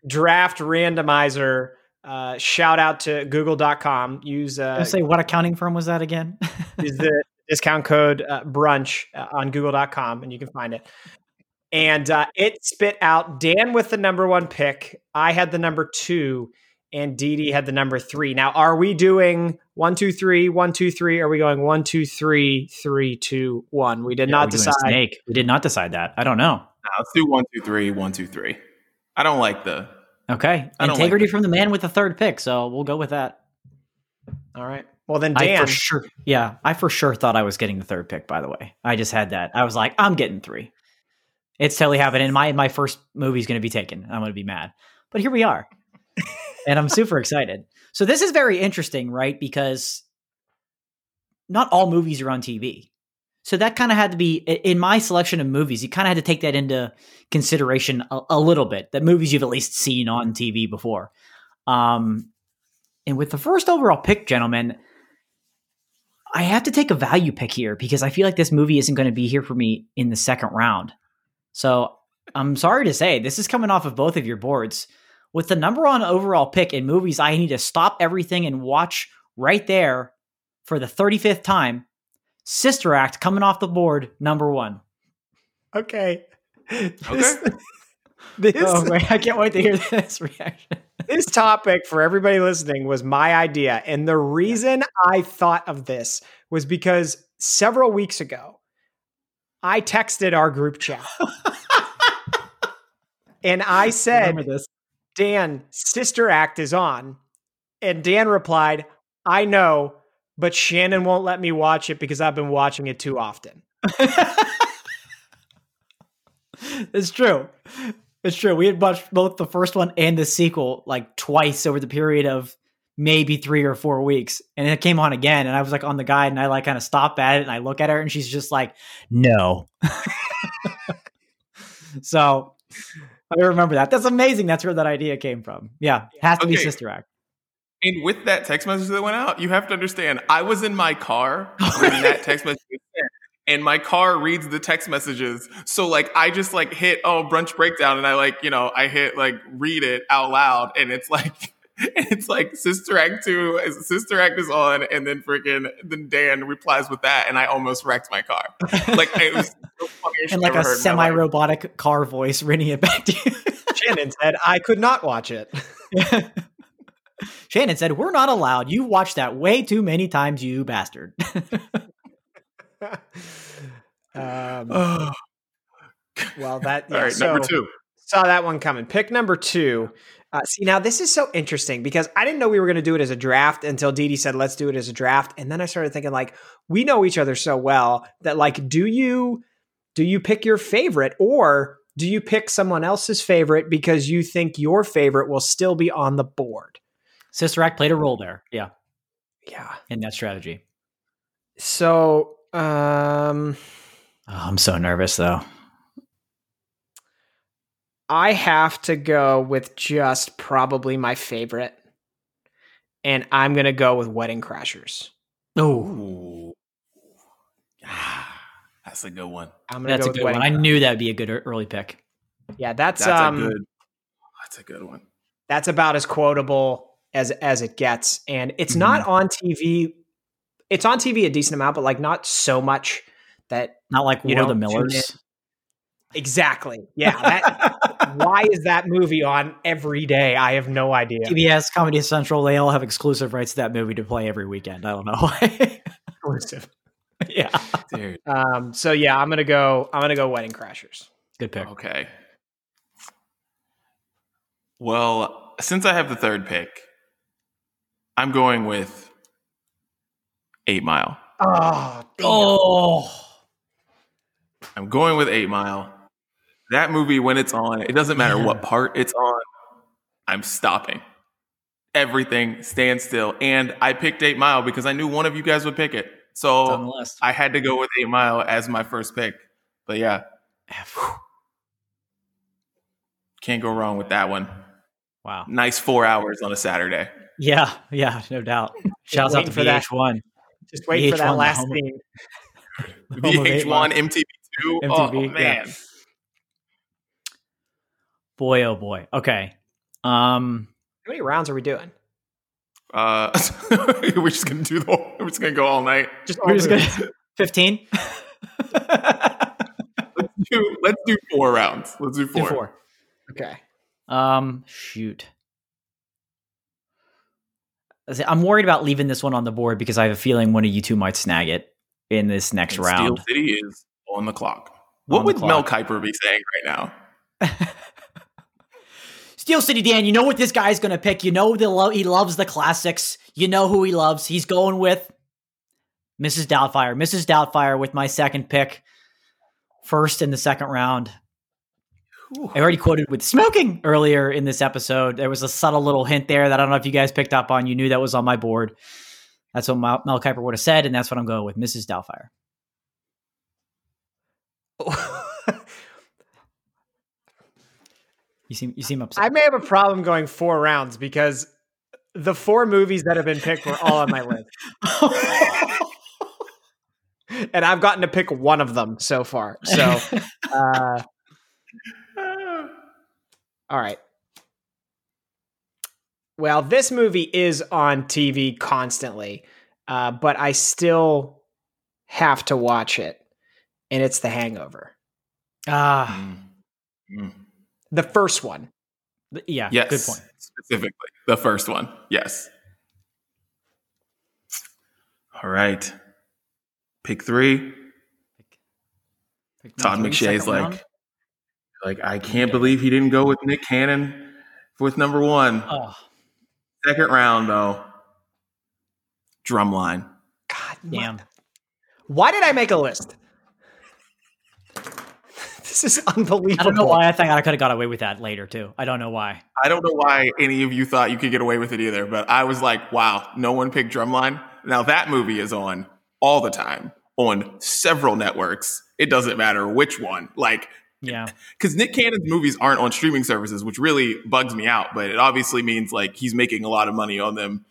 draft randomizer. Uh, shout out to google.com. Use uh, say what accounting firm was that again? use the discount code uh, brunch uh, on google.com and you can find it. And uh, it spit out Dan with the number one pick. I had the number two, and Didi had the number three. Now, are we doing one, two, three, one, two, three? Are we going one, two, three, three, two, one? We did yeah, not decide. Snake. We did not decide that. I don't know. No, let's do one, two, three, one, two, three. I don't like the okay integrity like from the man with the third pick. So we'll go with that. All right. Well then, Dan, I for sure, yeah, I for sure thought I was getting the third pick. By the way, I just had that. I was like, I'm getting three. It's totally happening. My my first movie is going to be taken. I'm going to be mad, but here we are, and I'm super excited. So this is very interesting, right? Because not all movies are on TV. So that kind of had to be in my selection of movies. You kind of had to take that into consideration a, a, little bit. That movies you've at least seen on TV before. Um, and with the first overall pick, gentlemen, I have to take a value pick here because I feel like this movie isn't going to be here for me in the second round. So I'm sorry to say this is coming off of both of your boards. With the number one overall pick in movies, I need to stop everything and watch right there for the 35th time Sister Act coming off the board, number one. Okay. Okay. This, oh, wait, I can't wait to hear this reaction. this topic for everybody listening was my idea. And the reason I thought of this was because several weeks ago, I texted our group chat. and I said, Dan, Sister Act is on. And Dan replied, I know, but Shannon won't let me watch it because I've been watching it too often. it's true. It's true. We had watched both the first one and the sequel like twice over the period of maybe three or four weeks. And it came on again. And I was like on the guide and I like kind of stop at it and I look at her and she's just like, no. So I remember that. That's amazing. That's where that idea came from. Yeah, has to be Sister Act. And with that text message that went out, you have to understand, I was in my car oh, when that text message was sent, and my car reads the text messages. So like, I just like hit oh brunch breakdown, and I like you know I hit like read it out loud, and it's like. It's like Sister Act two, Sister Act is on, and then freaking then Dan replies with that, and I almost wrecked my car. Like it was funniest And like a heard in my life. semi-robotic car voice reading it back to you. Shannon said I could not watch it. Shannon said, "We're not allowed. You watched that way too many times, you bastard." um, Oh, well, that yeah, all right, so number two. saw that one coming. Pick number two. Uh, see, now this is so interesting because I didn't know we were going to do it as a draft until Dee Dee said, let's do it as a draft. And then I started thinking, like, we know each other so well that, like, do you do you pick your favorite or do you pick someone else's favorite because you think your favorite will still be on the board? Sister Act played a role there. Yeah, Yeah. in that strategy. So, um, Oh, I'm so nervous though. I have to go with just probably my favorite. And I'm going to go with Wedding Crashers. Oh, Ah, that's a good one. I'm going to that's go a good Wedding one. I knew that would be a good early pick. Yeah, that's, That's um a good. That's a good one. that's about as quotable as as it gets and it's Mm-hmm. not on tv it's on tv a decent amount but like not so much that Not like You War of the don't tune Millers. exactly yeah that why is that movie on every day i have no idea TBS, Comedy Central, they all have exclusive rights to that movie to play every weekend. I don't know why. Exclusive. yeah, Dude. um so yeah i'm gonna go i'm gonna go wedding crashers good pick. Okay. Well, since I have the third pick, I'm going with Eight Mile. oh, Oh, I'm going with Eight Mile. That movie, when it's on, it doesn't matter Yeah. what part it's on, I'm stopping. Everything stands still. And I picked Eight Mile because I knew one of you guys would pick it. it's on the So. I had to go with Eight Mile as my first pick. But yeah, can't go wrong with that one. Wow. Nice four hours on a Saturday. Yeah, yeah, no doubt. Shouts out to for that. VH1. just wait for that VH1, last home of- scene Home of VH1, MTV2. oh, MTV, yeah. man. Boy, oh boy. Okay. Um, how many rounds are we doing Uh, we're just gonna do the. Whole, we're just gonna go all night. just we're all just gonna fifteen. Do- Let's do four rounds. Let's do four. Do four. okay Um, shoot. I'm worried about leaving this one on the board because I have a feeling one of you two might snag it in this next And round. Steel City is on the clock. What On would Mel clock. Kiper be saying right now? Steel City Dan, you know what this guy's going to pick. You know the lo- he loves the classics. You know who he loves. He's going with Mrs. Doubtfire. Mrs. Doubtfire with my second pick. First in the second round. I already quoted with smoking earlier in this episode. There was a subtle little hint there that I don't know if you guys picked up on. You knew that was on my board. That's what Mel, Mel Kiper would have said, and that's what I'm going with. Mrs. Doubtfire. You seem you seem upset. I may have a problem going four rounds because the four movies that have been picked were all on my list. and I've gotten to pick one of them so far. So, uh, all right. Well, this movie is on TV constantly, uh, but I still have to watch it, and it's The Hangover, Ah, Mm. Mm. the first one. yeah, Yes. good point. Specifically, the first one. Yes. All right. Pick three. Pick Todd number McShay's like, round. Like I can't believe he didn't go with Nick Cannon with number one. oh, Second round though. Drumline. God damn. Why did I make a list? This is unbelievable. I don't know why I think I could have got away with that later too. I don't know why. I don't know why any of you thought you could get away with it either, but I was like, wow, no one picked Drumline. Now that movie is on all the time on several networks. It doesn't matter which one. Like Yeah. because Nick Cannon's movies aren't on streaming services, which really bugs me out. But it obviously means like he's making a lot of money on them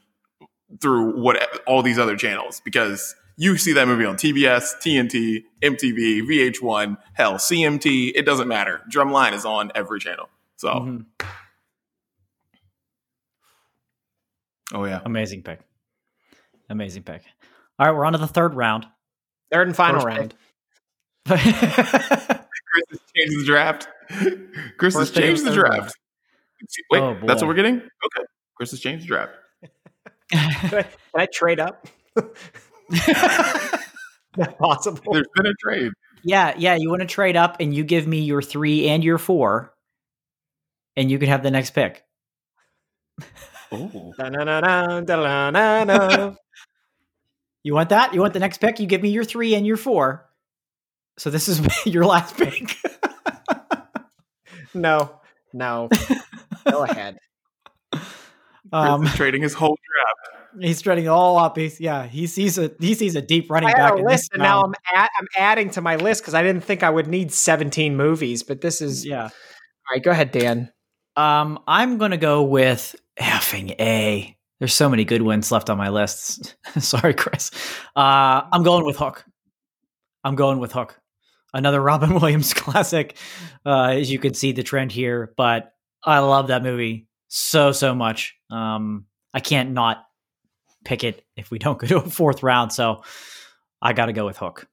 through what all these other channels. Because you see that movie on TBS, TNT, MTV, VH1, hell, CMT. It doesn't matter. Drumline is on every channel. So, Mhm. oh yeah, Amazing pick. Amazing pick. All right, we're on to the third round. Third and final First round. Chris has changed the draft. Chris has First pick changed the draft. Wait, Oh, that's what we're getting. Okay, Chris has changed the draft. Can I, can I trade up? Not possible. There's been a trade. yeah, yeah. You want to trade up and you give me your three and your four, and you can have the next pick. Oh, You want that? You want the next pick? You give me your three and your four. So this is your last pick. no, no. Go ahead. Chris um, is trading his whole draft. he's trading it all up. He's yeah. He sees a he sees a deep running I back had a list, and now. I'm at, I'm adding to my list because I didn't think I would need 17 movies. But this is yeah. all right. Go ahead, Dan. Um, I'm gonna go with effing A. There's so many good ones left on my list. Sorry, Chris. Uh, I'm going with Hook. I'm going with Hook. Another Robin Williams classic. Uh, as you can see the trend here, but I love that movie so so much. Um, I can't not pick it if we don't go to a fourth round. So I got to go with Hook.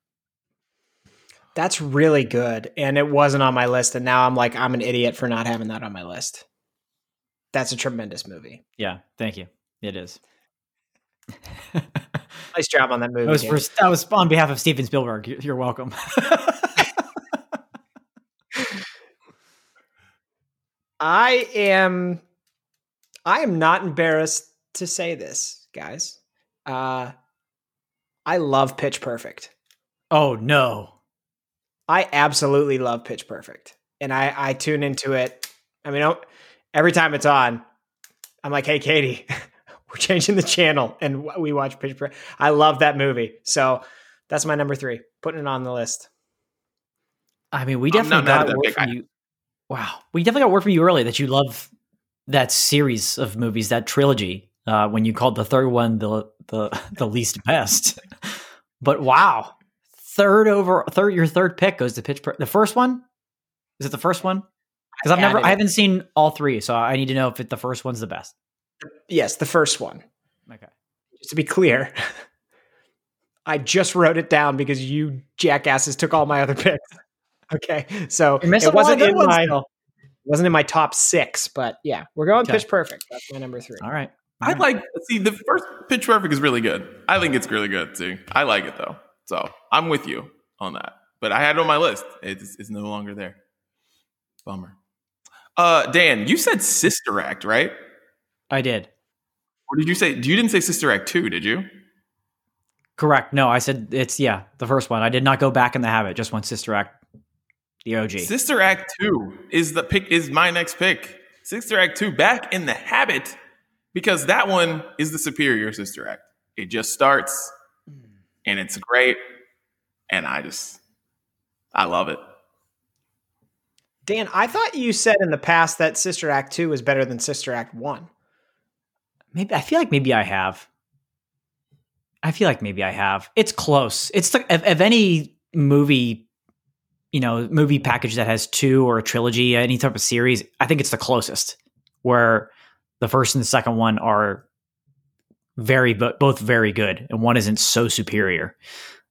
That's really good, and it wasn't on my list. And now I'm like, I'm an idiot for not having that on my list. That's a tremendous movie. Yeah, thank you. It is. Nice job on that movie. That was for, that was on behalf of Steven Spielberg. You- You're welcome. I am I am not embarrassed to say this, guys. Uh I love Pitch Perfect. oh no. I absolutely love Pitch Perfect. And I I tune into it. I mean, every time it's on, I'm like, "Hey Katie, we're changing the channel and w- we watch Pitch Perfect." I love that movie. So, that's my number 3. Putting it on the list. I mean, we I'm not definitely got that word from I- you. Wow, we definitely got word from you earlier that you love that series of movies, that trilogy. Uh, when you called the third one the the the least best, but wow, third over third your third pick goes to Pitch. Per- the first one is it the first one? Because I've never added I haven't seen all three, so I need to know if it, the first one's the best. Yes, the first one. Okay, just to be clear, I just wrote it down because you jackasses took all my other picks. Okay, so it a lot of wasn't in my still. wasn't in my top six, but yeah, we're going Okay. pitch perfect. That's my number three. All right, I like see the first Pitch Perfect is really good. I think it's really good too. I like it though, so I'm with you on that. But I had it on my list. It's, it's no longer there. Bummer. Uh, Dan, you said Sister Act, right? I did. What did you say you didn't say Sister Act two? Did you? Correct. No, I said it's yeah the first one. I did not go back in the habit. Just went Sister Act, the OG. Sister Act two is the pick. Is my next pick. Sister Act two, back in the habit, because that one is the superior Sister Act. It just starts, hmm. and it's great, and I just, I love it. Dan, I thought you said in the past that Sister Act two is better than Sister Act one. Maybe I feel like maybe I have. I feel like maybe I have. It's close. It's the, of, of any movie, you know, movie package that has two or a trilogy, any type of series. I think it's the closest. Where the first and the second one are very, but both very good, and one isn't so superior.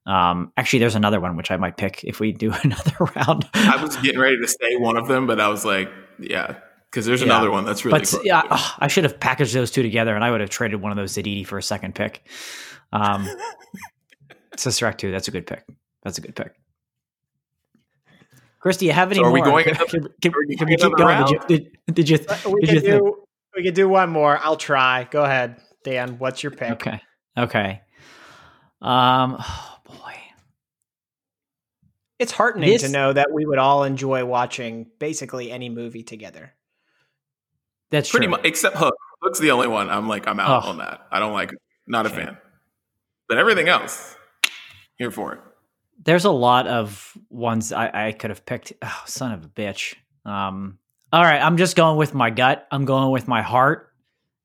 Um, actually, there's another one which I might pick if we do another round. I was getting ready to say one of them, but I was like, yeah, because there's Yeah. another one that's really. but close yeah, to it. ugh, I should have packaged those two together, and I would have traded one of those to Didi for a second pick. Um, Sister two, that's a good pick. That's a good pick. Chris, do you have any So are we more? going Can, another- can- can- are we can we keep going? another Did you, did, did you, Uh, We did can you think? do we can do one more. I'll try. Go ahead, Dan. What's your pick? Okay, okay. Um, oh boy, It's heartening This- to know that we would all enjoy watching basically any movie together. That's pretty true. much, except Hook. Hook's the only one. I'm like, I'm out Oh. on that. I don't like. it. Not a fan. But everything else, here for it. there's a lot of ones I, I could have picked. Oh, son of a bitch. Um, all right, I'm just going with my gut. I'm going with my heart.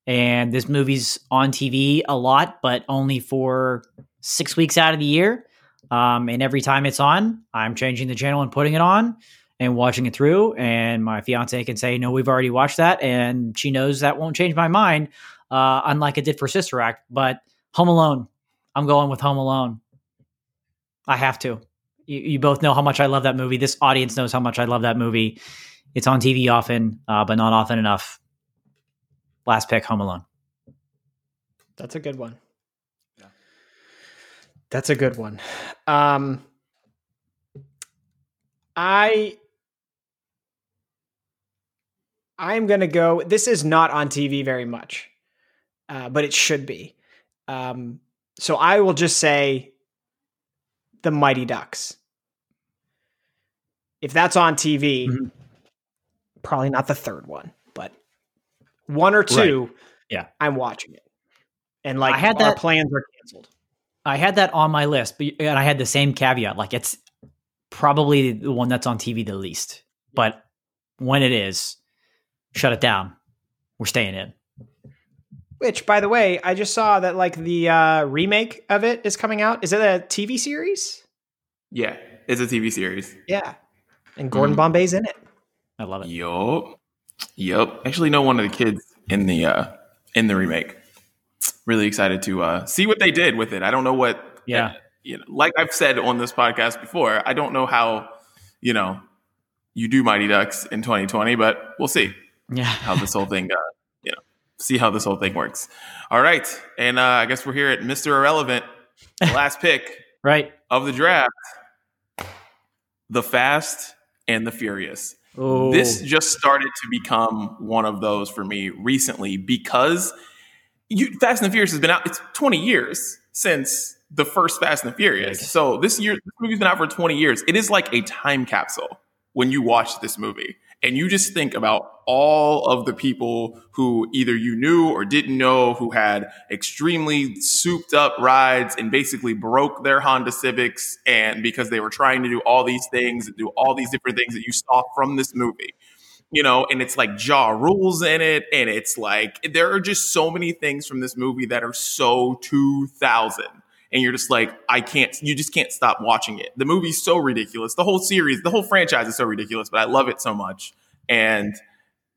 And this movie's on TV a lot, but only for six weeks out of the year. Um, and every time it's on, I'm changing the channel and putting it on and watching it through. And my fiance can say, No, we've already watched that. And she knows that won't change my mind, uh, unlike it did for Sister Act. But Home Alone, I'm going with Home Alone. I have to. You, you, both know how much I love that movie. This audience knows how much I love that movie. It's on TV often, uh, but not often enough. Last pick, Home Alone. That's a good one. Yeah. That's a good one. Um, I I'm gonna go. This is not on TV very much, uh, but it should be. Um, so I will just say the Mighty Ducks. If that's on TV, mm-hmm. probably not the third one, but one or two. Right. Yeah, I'm watching it, and like I had that, plans are canceled. I had that on my list, but and I had the same caveat. Like it's probably the one that's on TV the least, but when it is, shut it down. We're staying in. Which, by the way, I just saw that like the uh, remake of it is coming out. Is it a TV series? Yeah, it's a TV series. Yeah, and Gordon mm. Bombay's in it. I love it. Yup, yup. Actually, know one of the kids in the uh, in the remake. Really excited to uh, see what they did with it. I don't know what. Yeah. You know, like I've said on this podcast before, I don't know how you know you do Mighty Ducks in 2020, but we'll see. Yeah. how this whole thing uh, you know see how this whole thing works. All right, and uh, I guess we're here at Mr. Irrelevant, last pick, right of the draft. The Fast and the Furious. Ooh. This just started to become one of those for me recently because you, Fast and the Furious has been out. It's 20 years since the first Fast and the Furious. So this year, this movie's been out for 20 years. It is like a time capsule when you watch this movie and you just think about all of the people who either you knew or didn't know who had extremely souped up rides and basically broke their Honda Civics and because they were trying to do all these things and do all these different things that you saw from this movie. You know, and it's like Ja Rule's in it, and it's like there are just so many things from this movie that are so 2000 and you're just like, I can't, you just can't stop watching it. The movie's so ridiculous. The whole series, the whole franchise is so ridiculous, but I love it so much. And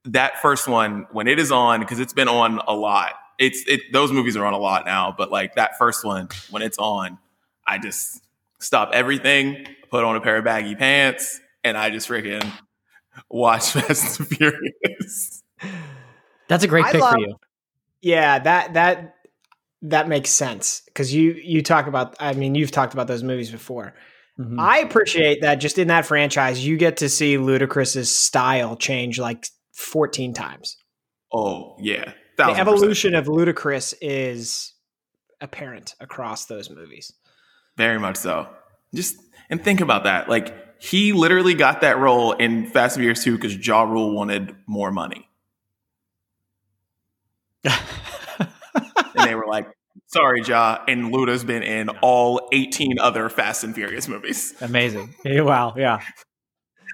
that first one, when it is on, because it's been on a lot, it's, it, those movies are on a lot now, but like that first one, when it's on, I just stop everything, put on a pair of baggy pants, and I just freaking watch Fast and Furious. That's a great pick love, for you. Yeah, that that that makes sense because you you talk about i mean you've talked about those movies before. Mm-hmm. i appreciate that just in that franchise you get to see ludacris's style change like 14 times. Oh yeah. The evolution of ludacris is apparent across those movies. Very much so. Just and think about that. Like he literally got that role in fast and furious 2 because ja rule wanted more money. and they were like, "Sorry, Ja." And Luda's been in all 18 other Fast and Furious movies. Amazing! Wow, yeah.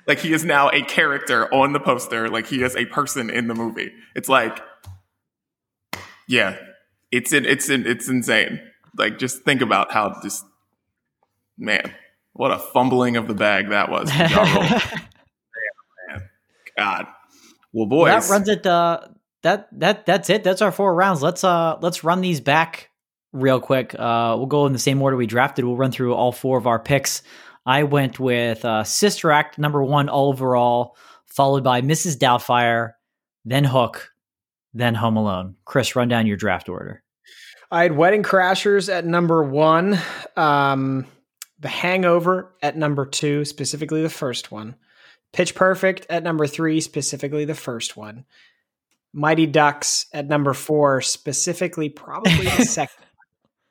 Like he is now a character on the poster. Like he is a person in the movie. It's like, yeah, it's in, it's in, it's insane. Like just think about how just man, what a fumbling of the bag that was. man, man. God. Well, boys, well, that runs it. Uh, that that that's it. That's our four rounds. Let's uh let's run these back real quick. Uh, we'll go in the same order we drafted. We'll run through all four of our picks. I went with uh, Sister Act number one overall, followed by Mrs. Doubtfire, then Hook, then Home Alone. Chris, run down your draft order. I had Wedding Crashers at number one, um, The Hangover at number two, specifically the first one, Pitch Perfect at number three, specifically the first one, Mighty Ducks at number four, specifically probably the second,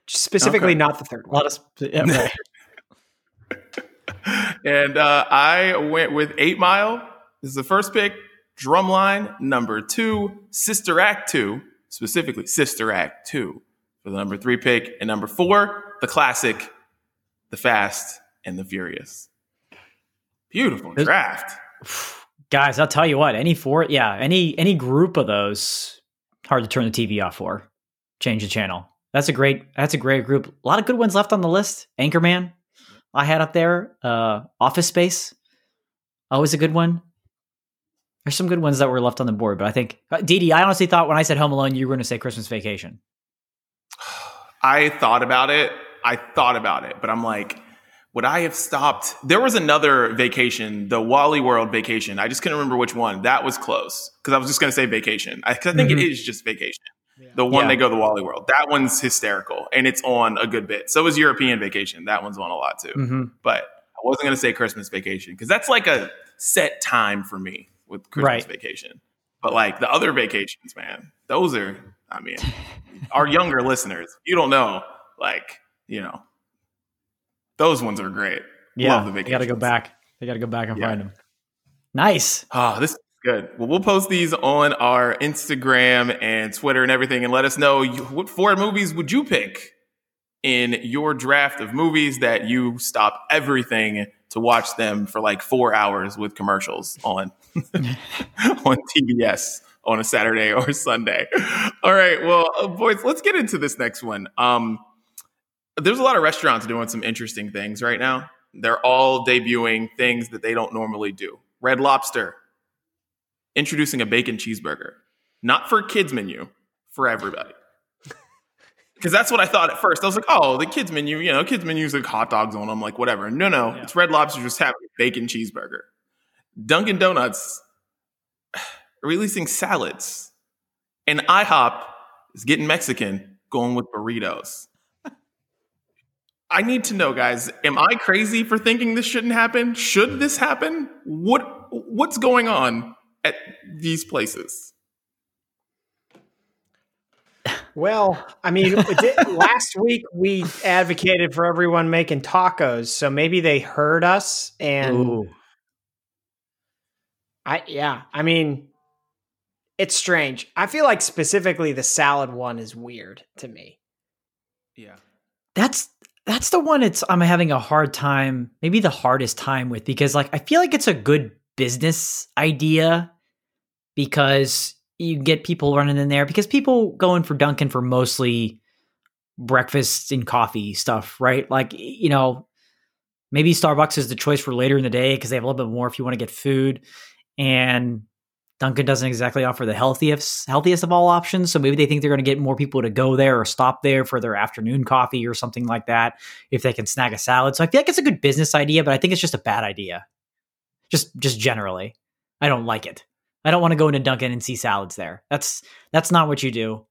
specifically okay. not the third one. Of, yeah, right. and uh, I went with Eight Mile. This is the first pick. Drumline number two, Sister Act two, specifically Sister Act two for the number three pick, and number four, the classic, The Fast and the Furious. Beautiful draft. Guys, I'll tell you what, any four yeah, any any group of those hard to turn the TV off for. Change the channel. That's a great that's a great group. A lot of good ones left on the list. Anchorman, I had up there. Uh Office Space. Always a good one. There's some good ones that were left on the board, but I think uh, Didi, I honestly thought when I said Home Alone, you were going to say Christmas Vacation. I thought about it. I thought about it, but I'm like, would I have stopped? There was another vacation, the Wally World vacation. I just couldn't remember which one. That was close because I was just going to say vacation. I, I think mm-hmm. it is just vacation. Yeah. The one yeah. they go to the Wally World. That one's hysterical and it's on a good bit. So is European vacation. That one's on a lot too. Mm-hmm. But I wasn't going to say Christmas vacation because that's like a set time for me with Christmas right. vacation. But like the other vacations, man, those are, I mean, our younger listeners, you don't know, like, you know, those ones are great. Yeah. Love the vacations. They got to go back. They got to go back and yeah. find them. Nice. Oh, this is good. Well, we'll post these on our Instagram and Twitter and everything and let us know what four movies would you pick in your draft of movies that you stop everything to watch them for like four hours with commercials on on TBS on a Saturday or Sunday. All right, well, uh, boys, let's get into this next one. Um, there's a lot of restaurants doing some interesting things right now. They're all debuting things that they don't normally do. Red Lobster introducing a bacon cheeseburger, not for kids menu, for everybody. Because that's what I thought at first. I was like, oh, the kids menu, you know, kids menu's like hot dogs on them, like whatever. No, no, yeah. it's Red Lobster just having a bacon cheeseburger. Dunkin' Donuts releasing salads, and IHOP is getting Mexican, going with burritos. I need to know, guys. Am I crazy for thinking this shouldn't happen? Should this happen? What what's going on at these places? Well, I mean, last week we advocated for everyone making tacos, so maybe they heard us and Ooh. I yeah, I mean it's strange. I feel like specifically the salad one is weird to me. Yeah. That's that's the one it's I'm having a hard time, maybe the hardest time with because like I feel like it's a good business idea because you get people running in there because people go in for Dunkin' for mostly breakfast and coffee stuff, right? Like you know, maybe Starbucks is the choice for later in the day because they have a little bit more if you want to get food. And Dunkin' doesn't exactly offer the healthiest healthiest of all options, so maybe they think they're going to get more people to go there or stop there for their afternoon coffee or something like that if they can snag a salad. So I feel like it's a good business idea, but I think it's just a bad idea. Just just generally. I don't like it. I don't want to go into Dunkin' and see salads there. That's that's not what you do.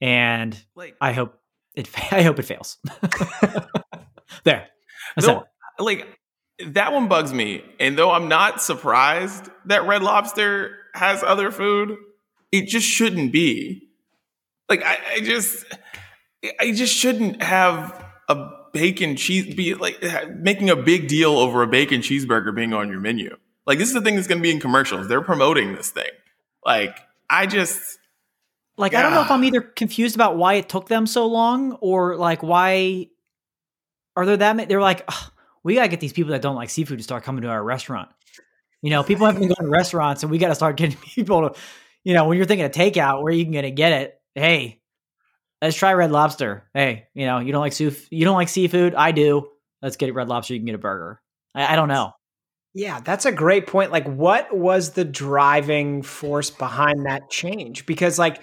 And like, I hope it I hope it fails. there. No, like that one bugs me. And though I'm not surprised that Red Lobster has other food, it just shouldn't be. Like I, I just I just shouldn't have a bacon cheese be like making a big deal over a bacon cheeseburger being on your menu. Like this is the thing that's going to be in commercials. They're promoting this thing. Like I just like I don't know if I'm either confused about why it took them so long or like why are there that many? They're like we gotta get these people that don't like seafood to start coming to our restaurant. You know, people have been going to restaurants, and we got to start getting people to, you know, when you're thinking of takeout, where you can get it, get it. Hey, let's try Red Lobster. Hey, you know, you don't like seafood, you don't like seafood. I do. Let's get Red Lobster. You can get a burger. I, I don't know. Yeah, that's a great point. Like, what was the driving force behind that change? Because, like,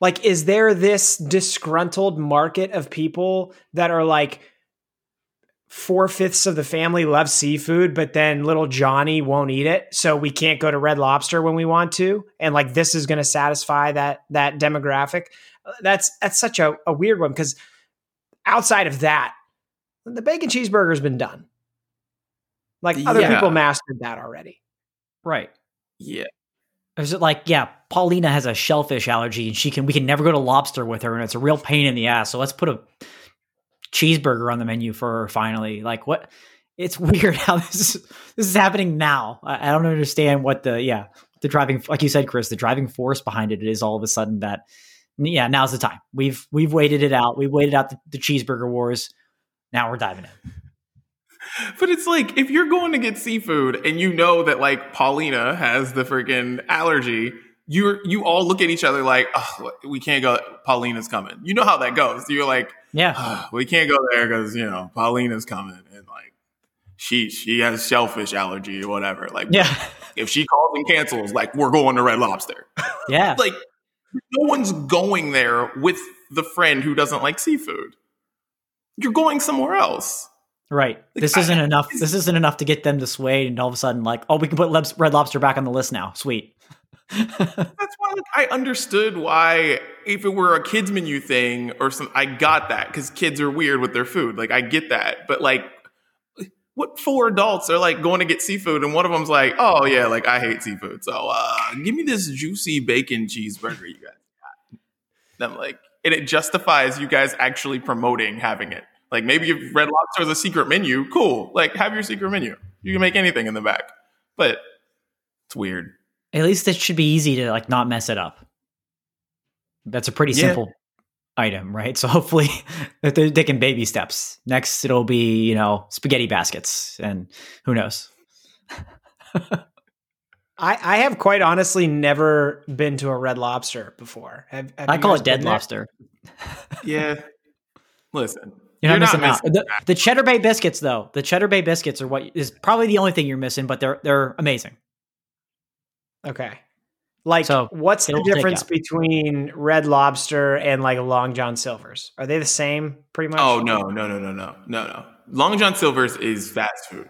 like, is there this disgruntled market of people that are like, four fifths of the family loves seafood, but then little Johnny won't eat it. So we can't go to Red Lobster when we want to. And like this is going to satisfy that that demographic. That's that's such a, a weird one because outside of that, the bacon cheeseburger's been done. Like other yeah. people mastered that already. Right. Yeah. Is it like, yeah, Paulina has a shellfish allergy and she can we can never go to lobster with her and it's a real pain in the ass. So let's put a cheeseburger on the menu for finally. Like what? It's weird how this is, this is happening now. I, I don't understand what the yeah the driving like you said, Chris, the driving force behind it is all of a sudden that yeah now's the time. We've we've waited it out. We've waited out the, the cheeseburger wars. Now we're diving in. But it's like if you're going to get seafood and you know that like Paulina has the freaking allergy, you you all look at each other like, oh, we can't go. Paulina's coming. You know how that goes. You're like, Yeah. "Ah, we can't go there because you know Paulina's coming and like she she has shellfish allergy or whatever. Like, Yeah. if she calls and cancels, like we're going to Red Lobster. Yeah. like no one's going there with the friend who doesn't like seafood. You're going somewhere else. Right. This isn't enough. This isn't enough to get them to sway, and all of a sudden, like, oh, we can put Red Lobster back on the list now. Sweet. That's why like, I understood why if it were a kids menu thing or some, I got that because kids are weird with their food. Like I get that, but like, what four adults are like going to get seafood and one of them's like, oh yeah, like I hate seafood, so uh, give me this juicy bacon cheeseburger you guys got. And I'm like, and it justifies you guys actually promoting having it. Like maybe if Red Lobster is a secret menu, cool. Like have your secret menu. You can make anything in the back, but it's weird. At least it should be easy to like not mess it up. That's a pretty Yeah. simple item, right? So hopefully they're taking baby steps. Next, it'll be you know spaghetti baskets, and who knows? I, I have quite honestly never been to a Red Lobster before. Have, have I call it dead lobster. Yeah. Listen, You're not missing out. missing The, the Cheddar Bay biscuits, though, the Cheddar Bay biscuits are what is probably the only thing you're missing, but they're they're amazing. Okay. Like, So, what's the difference between Red Lobster and like Long John Silver's? Are they the same, pretty much? Oh no, no, no, no, no, no, no. Long John Silver's is fast food.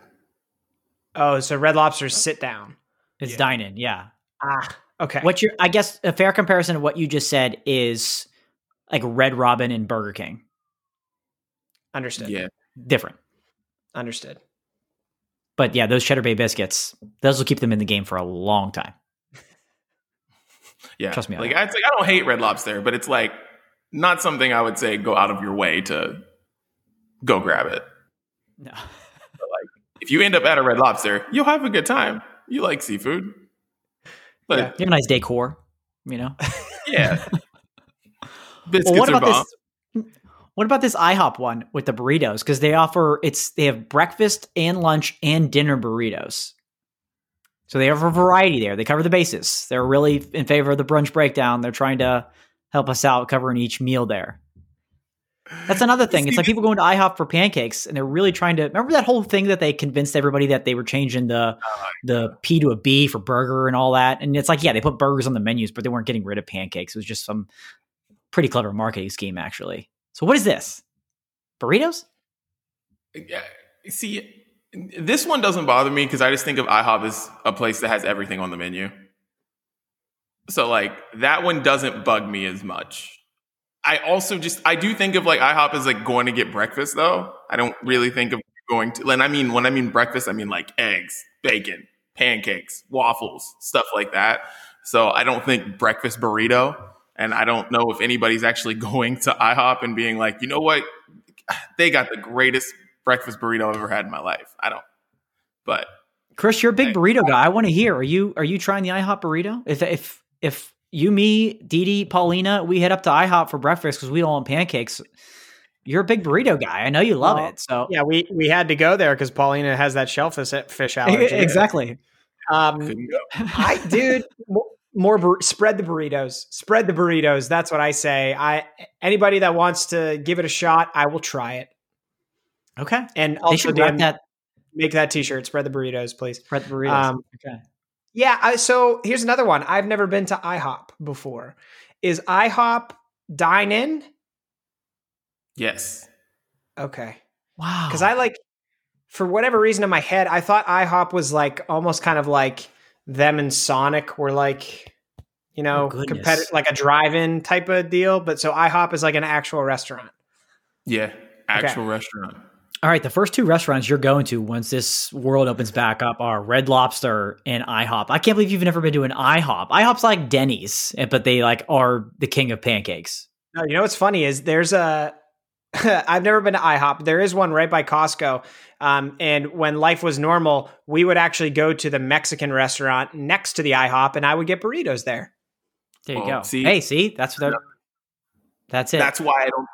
Oh, so Red Lobster's sit down. It's Yeah. dine in, yeah. Ah, okay. What you're, I guess, a fair comparison of what you just said is like Red Robin and Burger King. Understood. Yeah, Different, Understood. but yeah, those Cheddar Bay biscuits, those will keep them in the game for a long time. Yeah. Trust me Like. I, it's like I don't hate Red Lobster, but it's like not something I would say go out of your way to go grab it. No. If you end up at a Red Lobster, you'll have a good time. You like seafood, but Yeah. You have a nice decor, you know. Yeah. Biscuits well, what are about bomb. this? What about this IHOP one with the burritos? Because they offer it's they have breakfast and lunch and dinner burritos. So they have a variety there. They cover the bases. They're really in favor of the brunch breakdown. They're trying to help us out covering each meal there. That's another thing. It's like people going to IHOP for pancakes, and they're really trying to remember that whole thing that they convinced everybody that they were changing the the P to a B for burger and all that. And it's like, yeah, they put burgers on the menus, but they weren't getting rid of pancakes. It was just some pretty clever marketing scheme, actually. So what is this? Burritos? Yeah, see, this one doesn't bother me because I just think of IHOP as a place that has everything on the menu. So like that one doesn't bug me as much. I also just I do think of like IHOP as like going to get breakfast though. I don't really think of going to and I mean when I mean breakfast, I mean like eggs, bacon, pancakes, waffles, stuff like that. So I don't think breakfast burrito. And I don't know if anybody's actually going to IHOP and being like, you know what? They got the greatest breakfast burrito I've ever had in my life. I don't. But Chris, you're a big Right. burrito guy. I want to hear. Are you are you trying the IHOP burrito? If if if you, me, Dee Dee, Paulina, we head up to IHOP for breakfast because we don't want pancakes. You're a big burrito guy. I know you love Well, it. So Yeah, we we had to go there because Paulina has that shellfish fish allergy. exactly. Um, go. I, dude, more, more bur- spread the burritos. Spread the burritos. That's what I say. I anybody that wants to give it a shot, I will try it. Okay. And They also, should Dan, that make that T-shirt. Spread the burritos, please. spread the burritos. Um, okay. Yeah. I, so here's another one. I've never been to IHOP before. Is IHOP dine in? Yes. Okay. Wow. Because I like, for whatever reason in my head, I thought IHOP was like almost kind of like them and Sonic were like, you know, goodness. competitive, like a drive-in type of deal. But so IHOP is like an actual restaurant. Yeah. Actual restaurant. All right, the first two restaurants you're going to once this world opens back up are Red Lobster and IHOP. I can't believe you've never been to an IHOP. IHOP's like Denny's, eh, but they like are the king of pancakes. No, you know what's funny is there's a. I've never been to IHOP. There is one right by Costco. Um, and when life was normal, we would actually go to the Mexican restaurant next to the IHOP, and I would get burritos there. There you Oh, go. see? hey, see, that's what they're- that's it. That's why I don't.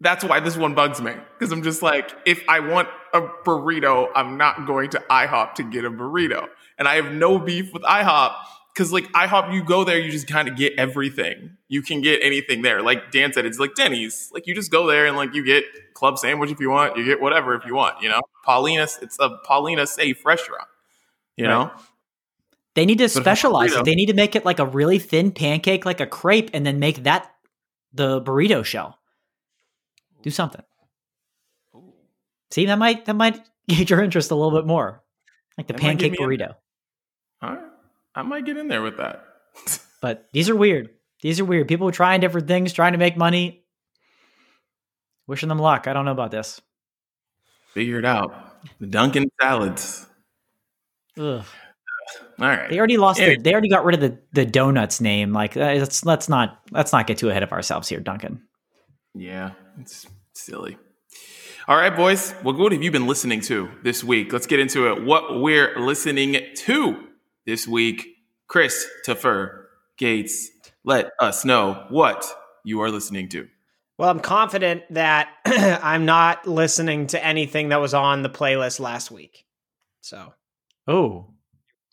That's why this one bugs me because I'm just like, if I want a burrito, I'm not going to IHOP to get a burrito, and I have no beef with IHOP because like IHOP, you go there, you just kind of get everything. You can get anything there. Like Dan said, it's like Denny's. Like you just go there and like you get club sandwich if you want, you get whatever if you want. You know, Paulina's. It's a Paulina safe restaurant. You Right. know, They need to if a specialize it. They need to make it like a really thin pancake, like a crepe, and then make that the burrito shell. Do something. See, that might that might get your interest a little bit more, like the That pancake burrito. all right, I might get in there with that. But these are weird. These are weird. People trying different things, trying to make money. Wishing them luck. I don't know about this. Figure it out. The Dunkin' salads. Ugh. All right. They already lost. Anyway. The, they already got rid of the, the donuts name. Like uh, let's let's not let's not get too ahead of ourselves here, Duncan. Yeah, it's silly. All right, boys. Well, what have you been listening to this week? Let's get into it. What we're listening to this week. Chris Christopher Gates, let us know what you are listening to. Well, I'm confident that I'm not listening to anything that was on the playlist last week. So Oh,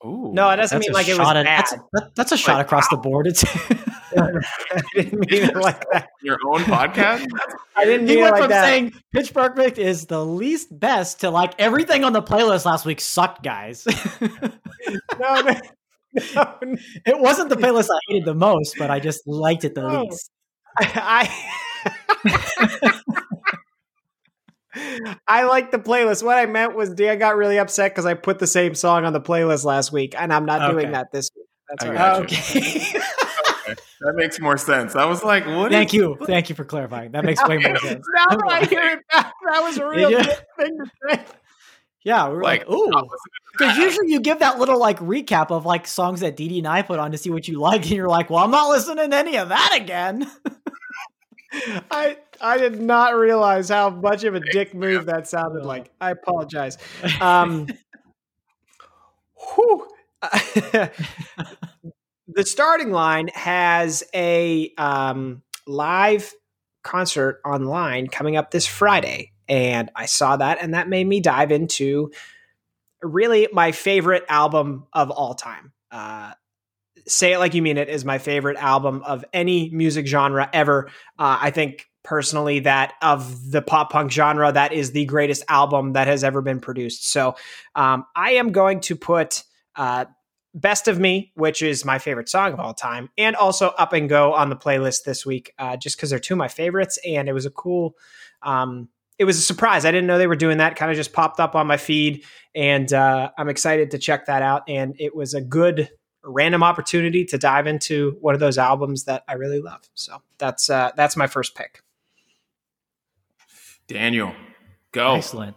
Oh, no, it doesn't mean like it was bad. That's, that- that's a shot Like, across the board. It's I didn't mean it like that. your own podcast. I didn't he mean it went like from that. saying Pitch Perfect is the least best to like everything on the playlist last week sucked, guys. no, no, no, no. it wasn't the playlist I hated the most, but I just liked it the No. least. I I like the playlist. What I meant was Dan got really upset because I put the same song on the playlist last week, and I'm not doing that this week. That's I all got right. you. Okay. That makes more sense. I was like, what? Thank is- you. Thank you for clarifying. That makes way more sense. Now that I hear it back, that was a real you? good thing to say. Yeah, we were like, Like, ooh. not listening to Because usually you give that little like recap of like songs that Dee Dee and I put on to see what you like, and you're like, well, I'm not listening to any of that again. I I did not realize how much of a dick move that sounded like. I apologize. Um, whew. the starting line has a um, live concert online coming up this Friday, and I saw that, and that made me dive into really my favorite album of all time. Uh, Say It Like You Mean It is my favorite album of any music genre ever. Uh, I think personally that of the pop punk genre, that is the greatest album that has ever been produced. So um, I am going to put uh, Best of Me, which is my favorite song of all time, and also Up and Go on the playlist this week, uh, just because they're two of my favorites. And it was a cool, um, it was a surprise. I didn't know they were doing that. Kind of just popped up on my feed, and uh, I'm excited to check that out. And it was a good random opportunity to dive into one of those albums that I really love. So that's uh, that's my first pick. Daniel, go. Excellent.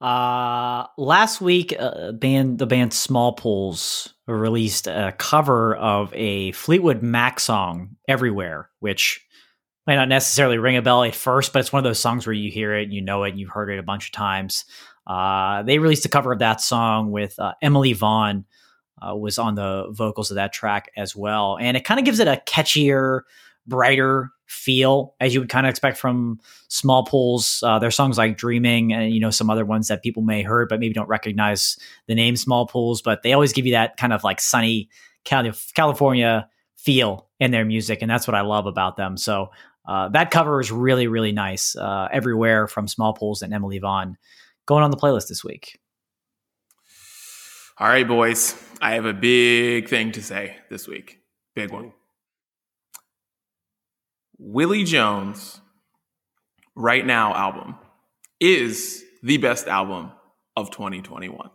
Uh, last week, uh, band the band Smallpools released a cover of a Fleetwood Mac song, "Everywhere," which might not necessarily ring a bell at first, but it's one of those songs where you hear it, you know it, and you've heard it a bunch of times. Uh, they released a cover of that song with uh, Emily Vaughn uh, was on the vocals of that track as well, and it kind of gives it a catchier, brighter feel as you would kind of expect from Smallpools uh, their songs like dreaming and you know some other ones that people may heard but maybe don't recognize the name Smallpools but they always give you that kind of like sunny Cali- california feel in their music and that's what i love about them. So uh, that cover is really really nice uh, everywhere from small pools and emily vaughn. Going on the playlist this week. All right, boys. I have a big thing to say this week. Big one. Willie Jones, Right Now album, is the best album of 2021.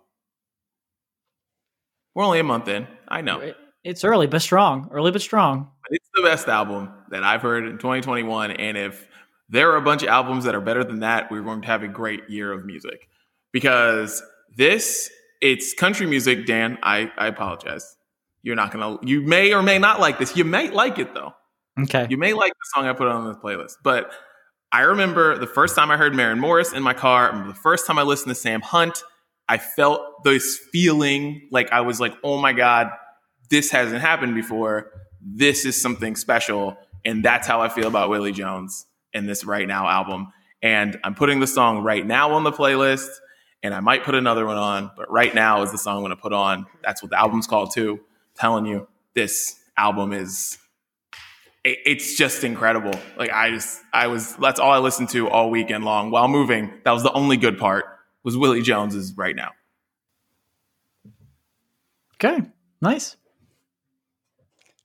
We're only a month in. I know. It's early but strong early but strong But it's the best album that I've heard in 2021. And if there are a bunch of albums that are better than that, we're going to have a great year of music. Because this, it's country music, Dan. I, I apologize. You're not to, you may or may not like this. You may like it though. okay You may like the song I put on this playlist. But I remember the first time I heard Maren Morris in my car, the first time I listened to Sam Hunt, I felt this feeling like I was like, oh my God, this hasn't happened before. This is something special. And that's how I feel about Willie Jones. and this Right Now album. And I'm putting the song Right Now on the playlist, and I might put another one on, but Right Now is the song I'm going to put on. That's what the album's called, too. telling you, this album is. it- It's just incredible. Like I just, I was. That's all I listened to all weekend long while moving. That was the only good part. Was Willie Jones's right now. Okay, nice.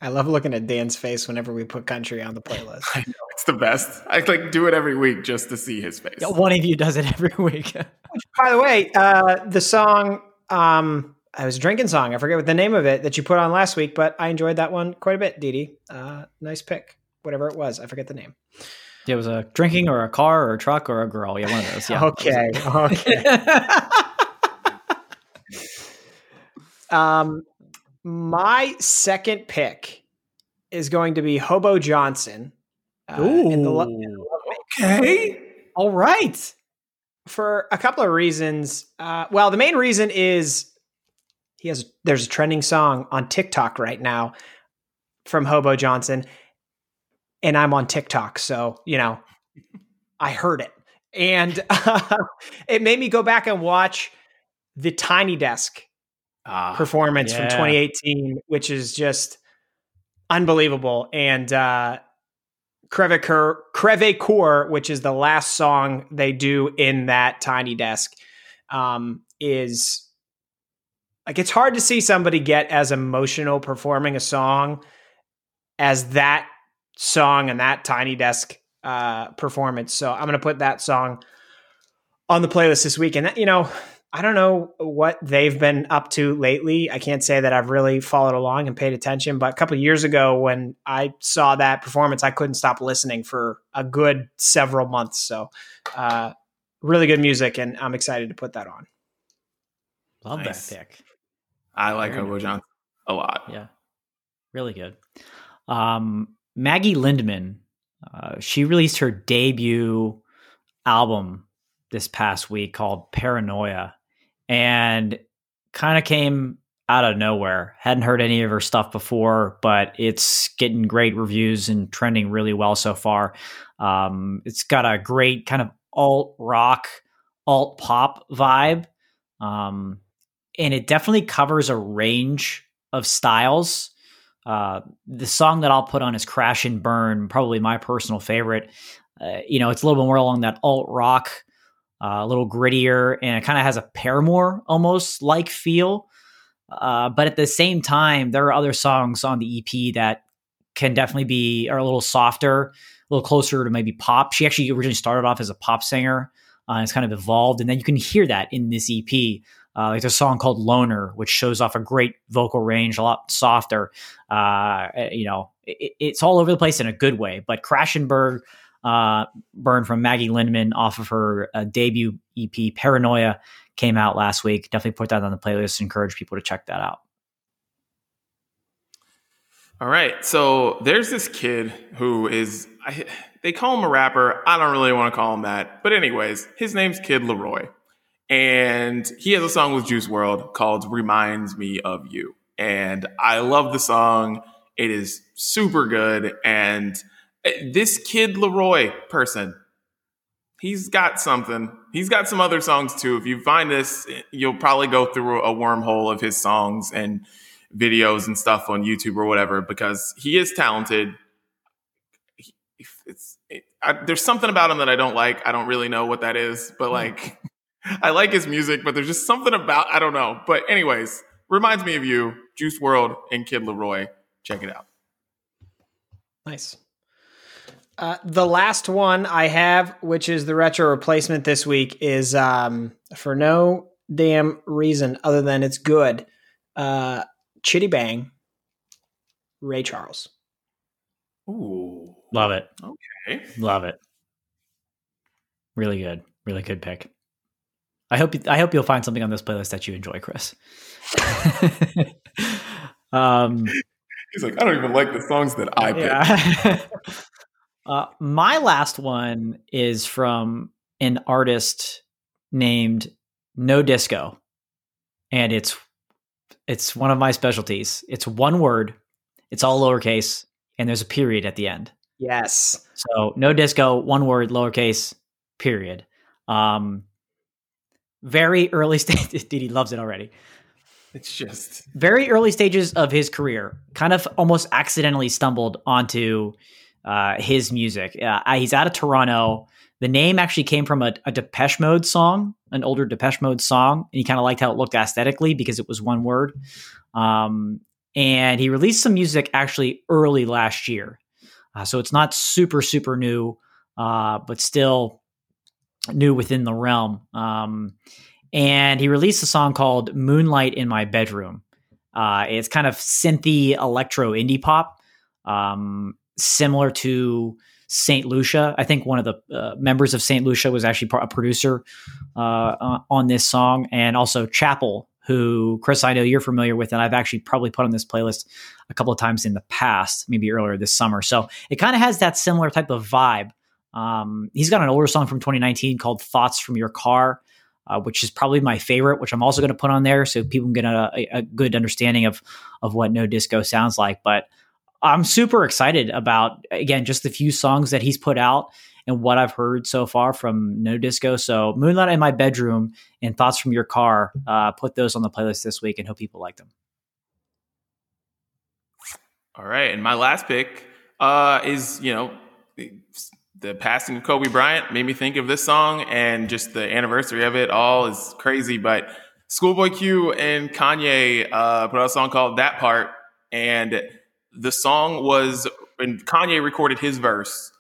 I love looking at Dan's face whenever we put country on the playlist. I know it's the best. I like do it every week just to see his face. Yeah, one of you does it every week. By the way, uh, the song, um, I was drinking song. I forget what the name of it that you put on last week, but I enjoyed that one quite a bit, Dee Uh, nice pick. Whatever it was. I forget the name. it was a drinking or a car or a truck or a girl. Yeah, one of those. Yeah. Okay. Okay. Um, my second pick is going to be Hobo Johnson. uh, in the Lo- Ooh. Okay. All right. for a couple of reasons. Uh, well, the main reason is he has there's a trending song on TikTok right now from Hobo Johnson, and I'm on TikTok, so you know I heard it, and uh, it made me go back and watch the Tiny Desk Ah, performance from 2018, which is just unbelievable. And uh, Creve Coeur, Crevecoeur, which is the last song they do in that Tiny Desk, um, is like it's hard to see somebody get as emotional performing a song as that song and that Tiny Desk uh, performance. So I'm going to put that song on the playlist this week. And that, you know, I don't know what they've been up to lately. I can't say that I've really followed along and paid attention, but a couple of years ago when I saw that performance, I couldn't stop listening for a good several months. So, uh, really good music, and I'm excited to put that on. Love Nice. that pick. I like Very Hobo nice. Johnson a lot. Yeah, really good. Um, Maggie Lindemann, uh, she released her debut album this past week called Paranoia, and kind of came out of nowhere. Hadn't heard any of her stuff before, but it's getting great reviews and trending really well so far. Um, it's got a great kind of alt rock, alt pop vibe. Um, and it definitely covers a range of styles. Uh, the song that I'll put on is Crash and Burn, probably my personal favorite. Uh, you know, it's a little bit more along that alt rock, uh, a little grittier, and it kind of has a Paramore almost like feel. Uh, but at the same time, there are other songs on the EP that can definitely be are a little softer, a little closer to maybe pop. She actually originally started off as a pop singer. Uh, it's kind of evolved, and then you can hear that in this EP. Uh, like a song called "Loner," which shows off a great vocal range, a lot softer. Uh, you know, it, it's all over the place in a good way. But "Crash and Burn," uh, "Burn" from Maggie Lindemann off of her uh, debut EP "Paranoia" came out last week. Definitely put that on the playlist. Encourage people to check that out. All right. So there's this kid who is, I, they call him a rapper. I don't really want to call him that. But, anyways, his name's Kid LAROI. And he has a song with Juice WRLD called Reminds Me of You. And I love the song. It is super good. And Eh, this Kid LAROI person, he's got something. He's got some other songs too. If you find this, you'll probably go through a wormhole of his songs and videos and stuff on YouTube or whatever because he is talented. It's it, I, there's something about him that I don't like. I don't really know what that is, but hmm. like I like his music, but there's just something about I don't know. But anyways, reminds me of you, Juice WRLD and Kid LAROI. Check it out. Nice. Uh, the last one I have, which is the retro replacement this week, is um, for no damn reason other than it's good. Uh, Chitty Bang, Ray Charles. Ooh, Love it. okay. Love it. Really good. Really good pick. I hope I hope you'll find something on this playlist that you enjoy, Chris. um, He's like, I don't even like the songs that I pick. yeah. uh, my last one is from an artist named No Disco, and it's it's one of my specialties. It's one word. It's all lowercase, and there's a period at the end. Yes. So no disco, one word, lowercase, period. Um, very early stage. Didi loves it already. It's just very early stages of his career. Kind of almost accidentally stumbled onto uh, his music. Uh, he's out of Toronto. The name actually came from a, a Depeche Mode song, an older Depeche Mode song, and he kind of liked how it looked aesthetically because it was one word. Um, and he released some music actually early last year. Uh, so it's not super, super new, uh, but still new within the realm. Um, and he released a song called Moonlight in My Bedroom. Uh, it's kind of synthy electro indie pop, um, similar to Saint Lucia. I think one of the uh, members of Saint Lucia was actually a producer uh, on this song, and also Chapel, who Chris I know you're familiar with, and I've actually probably put on this playlist a couple of times in the past, maybe earlier this summer. So it kind of has that similar type of vibe. Um, he's got an older song from 2019 called "Thoughts from Your Car." Uh, which is probably my favorite, which I'm also going to put on there so people can get a, a, good understanding of of what No Disco sounds like. But I'm super excited about again just the few songs that he's put out and what I've heard so far from No Disco. So Moonlight in My Bedroom and Thoughts from Your Car, uh, put those on the playlist this week and hope people like them. All right, and my last pick uh, is you know the passing of Kobe Bryant made me think of this song, and just the anniversary of it all is crazy. But Schoolboy Q and Kanye uh, put out a song called "That Part," and the song was and Kanye recorded his verse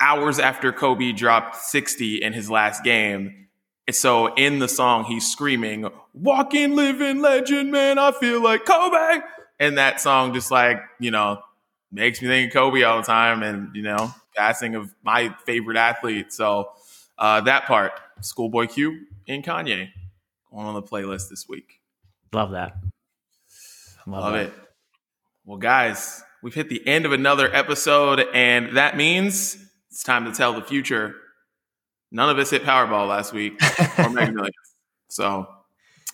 hours after Kobe dropped 60 in his last game. And so in the song, he's screaming, "Walking, living legend, man! I feel like Kobe." And that song just like you know makes me think of Kobe all the time, and you know passing of my favorite athlete. So uh, that part, Schoolboy Q and Kanye, going on the playlist this week. Love that. Love, Love that. it. Well, guys, we've hit the end of another episode, and that means it's time to tell the future. None of us hit Powerball last week or Mega Millions, so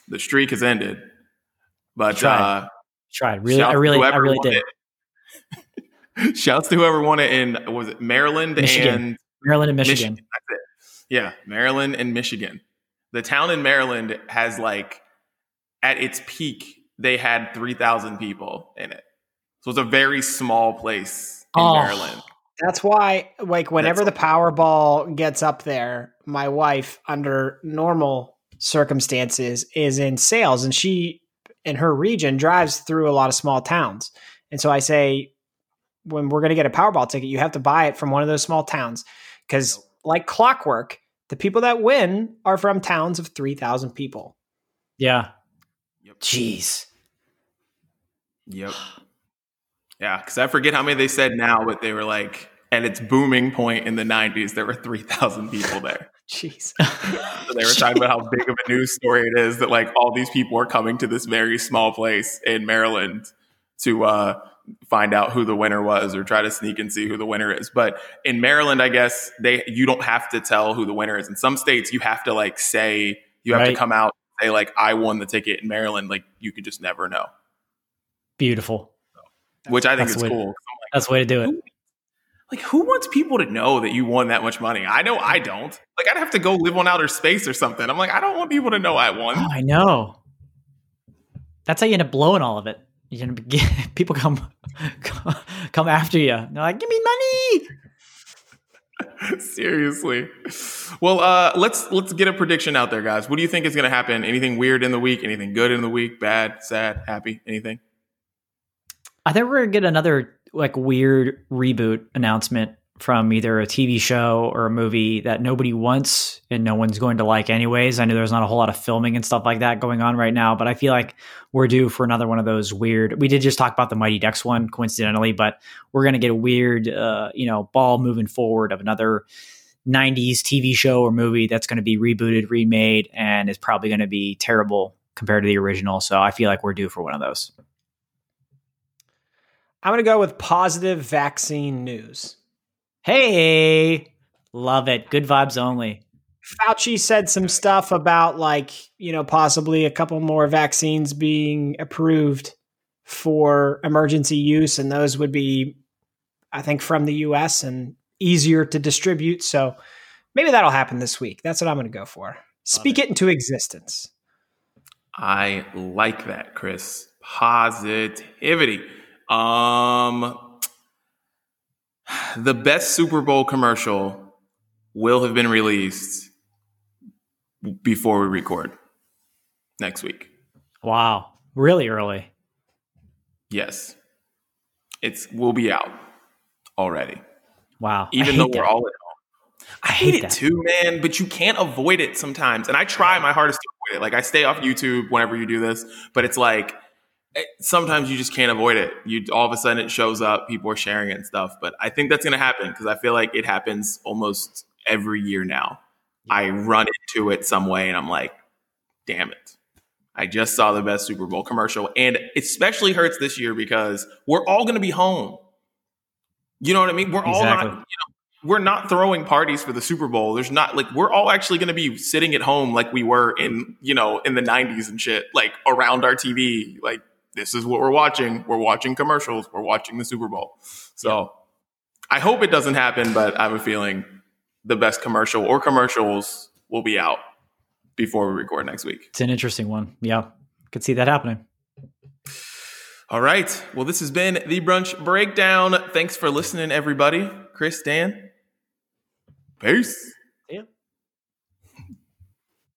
the streak has ended. But tried. Uh, tried really, I really, I really did. It. Shouts to whoever won it in was it Maryland Michigan. and Maryland and Michigan. Michigan. Yeah, Maryland and Michigan. The town in Maryland has like at its peak they had 3,000 people in it. So it's a very small place in oh, Maryland. That's why like whenever that's the Powerball gets up there, my wife under normal circumstances is in sales and she in her region drives through a lot of small towns. And so I say, when we're going to get a Powerball ticket, you have to buy it from one of those small towns because, like clockwork, the people that win are from towns of 3,000 people. Yeah. Yep. Jeez. Yep. Yeah, because I forget how many they said now, but they were like, at its booming point in the 90s, there were 3,000 people there. Jeez. so they were talking about how big of a news story it is that like all these people are coming to this very small place in Maryland to uh find out who the winner was or try to sneak and see who the winner is. But in Maryland, I guess they you don't have to tell who the winner is. In some states, you have to like say you have right. to come out and say like I won the ticket. In Maryland, like you could just never know. Beautiful. Which I think that's is cool. like, that's the way to do it. Who, like who wants people to know that you won that much money? I know I don't. Like I'd have to go live on outer space or something. I'm like I don't want people to know I won. Oh, I know. That's how you end up blowing all of it you're gonna be people come come after you. They're like, "Give me money." Seriously. Well, uh, let's let's get a prediction out there, guys. What do you think is going to happen? Anything weird in the week? Anything good in the week? Bad, sad, happy? Anything? I think we're gonna get another like weird reboot announcement from either a TV show or a movie that nobody wants and no one's going to like anyways. I know there's not a whole lot of filming and stuff like that going on right now, but I feel like we're due for another one of those weird. We did just talk about the Mighty Ducks one coincidentally, but we're going to get a weird uh, you know, ball moving forward of another 90s TV show or movie that's going to be rebooted, remade and is probably going to be terrible compared to the original. So I feel like we're due for one of those. I'm going to go with positive vaccine news. Hey, love it. Good vibes only. Fauci said some stuff about like, you know, possibly a couple more vaccines being approved for emergency use, and those would be I think, from the US and easier to distribute. So maybe that'll happen this week. That's what I'm going to go for. Speak it. it into existence. I like that, Chris. Positivity. Um, the best Super Bowl commercial will have been released before we record next week. Wow, really early. Yes, it's will be out already. Wow, even though we're that. all at home. I, I hate, hate it too, man. But you can't avoid it sometimes, and I try my hardest to avoid it. Like I stay off YouTube whenever you do this, but it's like Eh, sometimes you just can't avoid it. You all of a sudden it shows up, people are sharing it and stuff. But I think that's going to happen because I feel like it happens almost every year now. I run into it some way, and I'm like, damn it. I just saw the best Super Bowl commercial, and it especially hurts this year because we're all going to be home. You know what I mean? We're exactly. all not. You know, we're not throwing parties for the Super Bowl. There's not like we're all actually going to be sitting at home like we were in you know in the '90s and shit, like around our TV. Like this is what we're watching. We're watching commercials. We're watching the Super Bowl. So. I hope it doesn't happen, but I have a feeling the best commercial or commercials will be out before we record next week. It's an interesting one. Yeah, could see that happening. All right. Well, this has been the brunch breakdown. Thanks for listening, everybody. Chris, Dan, peace.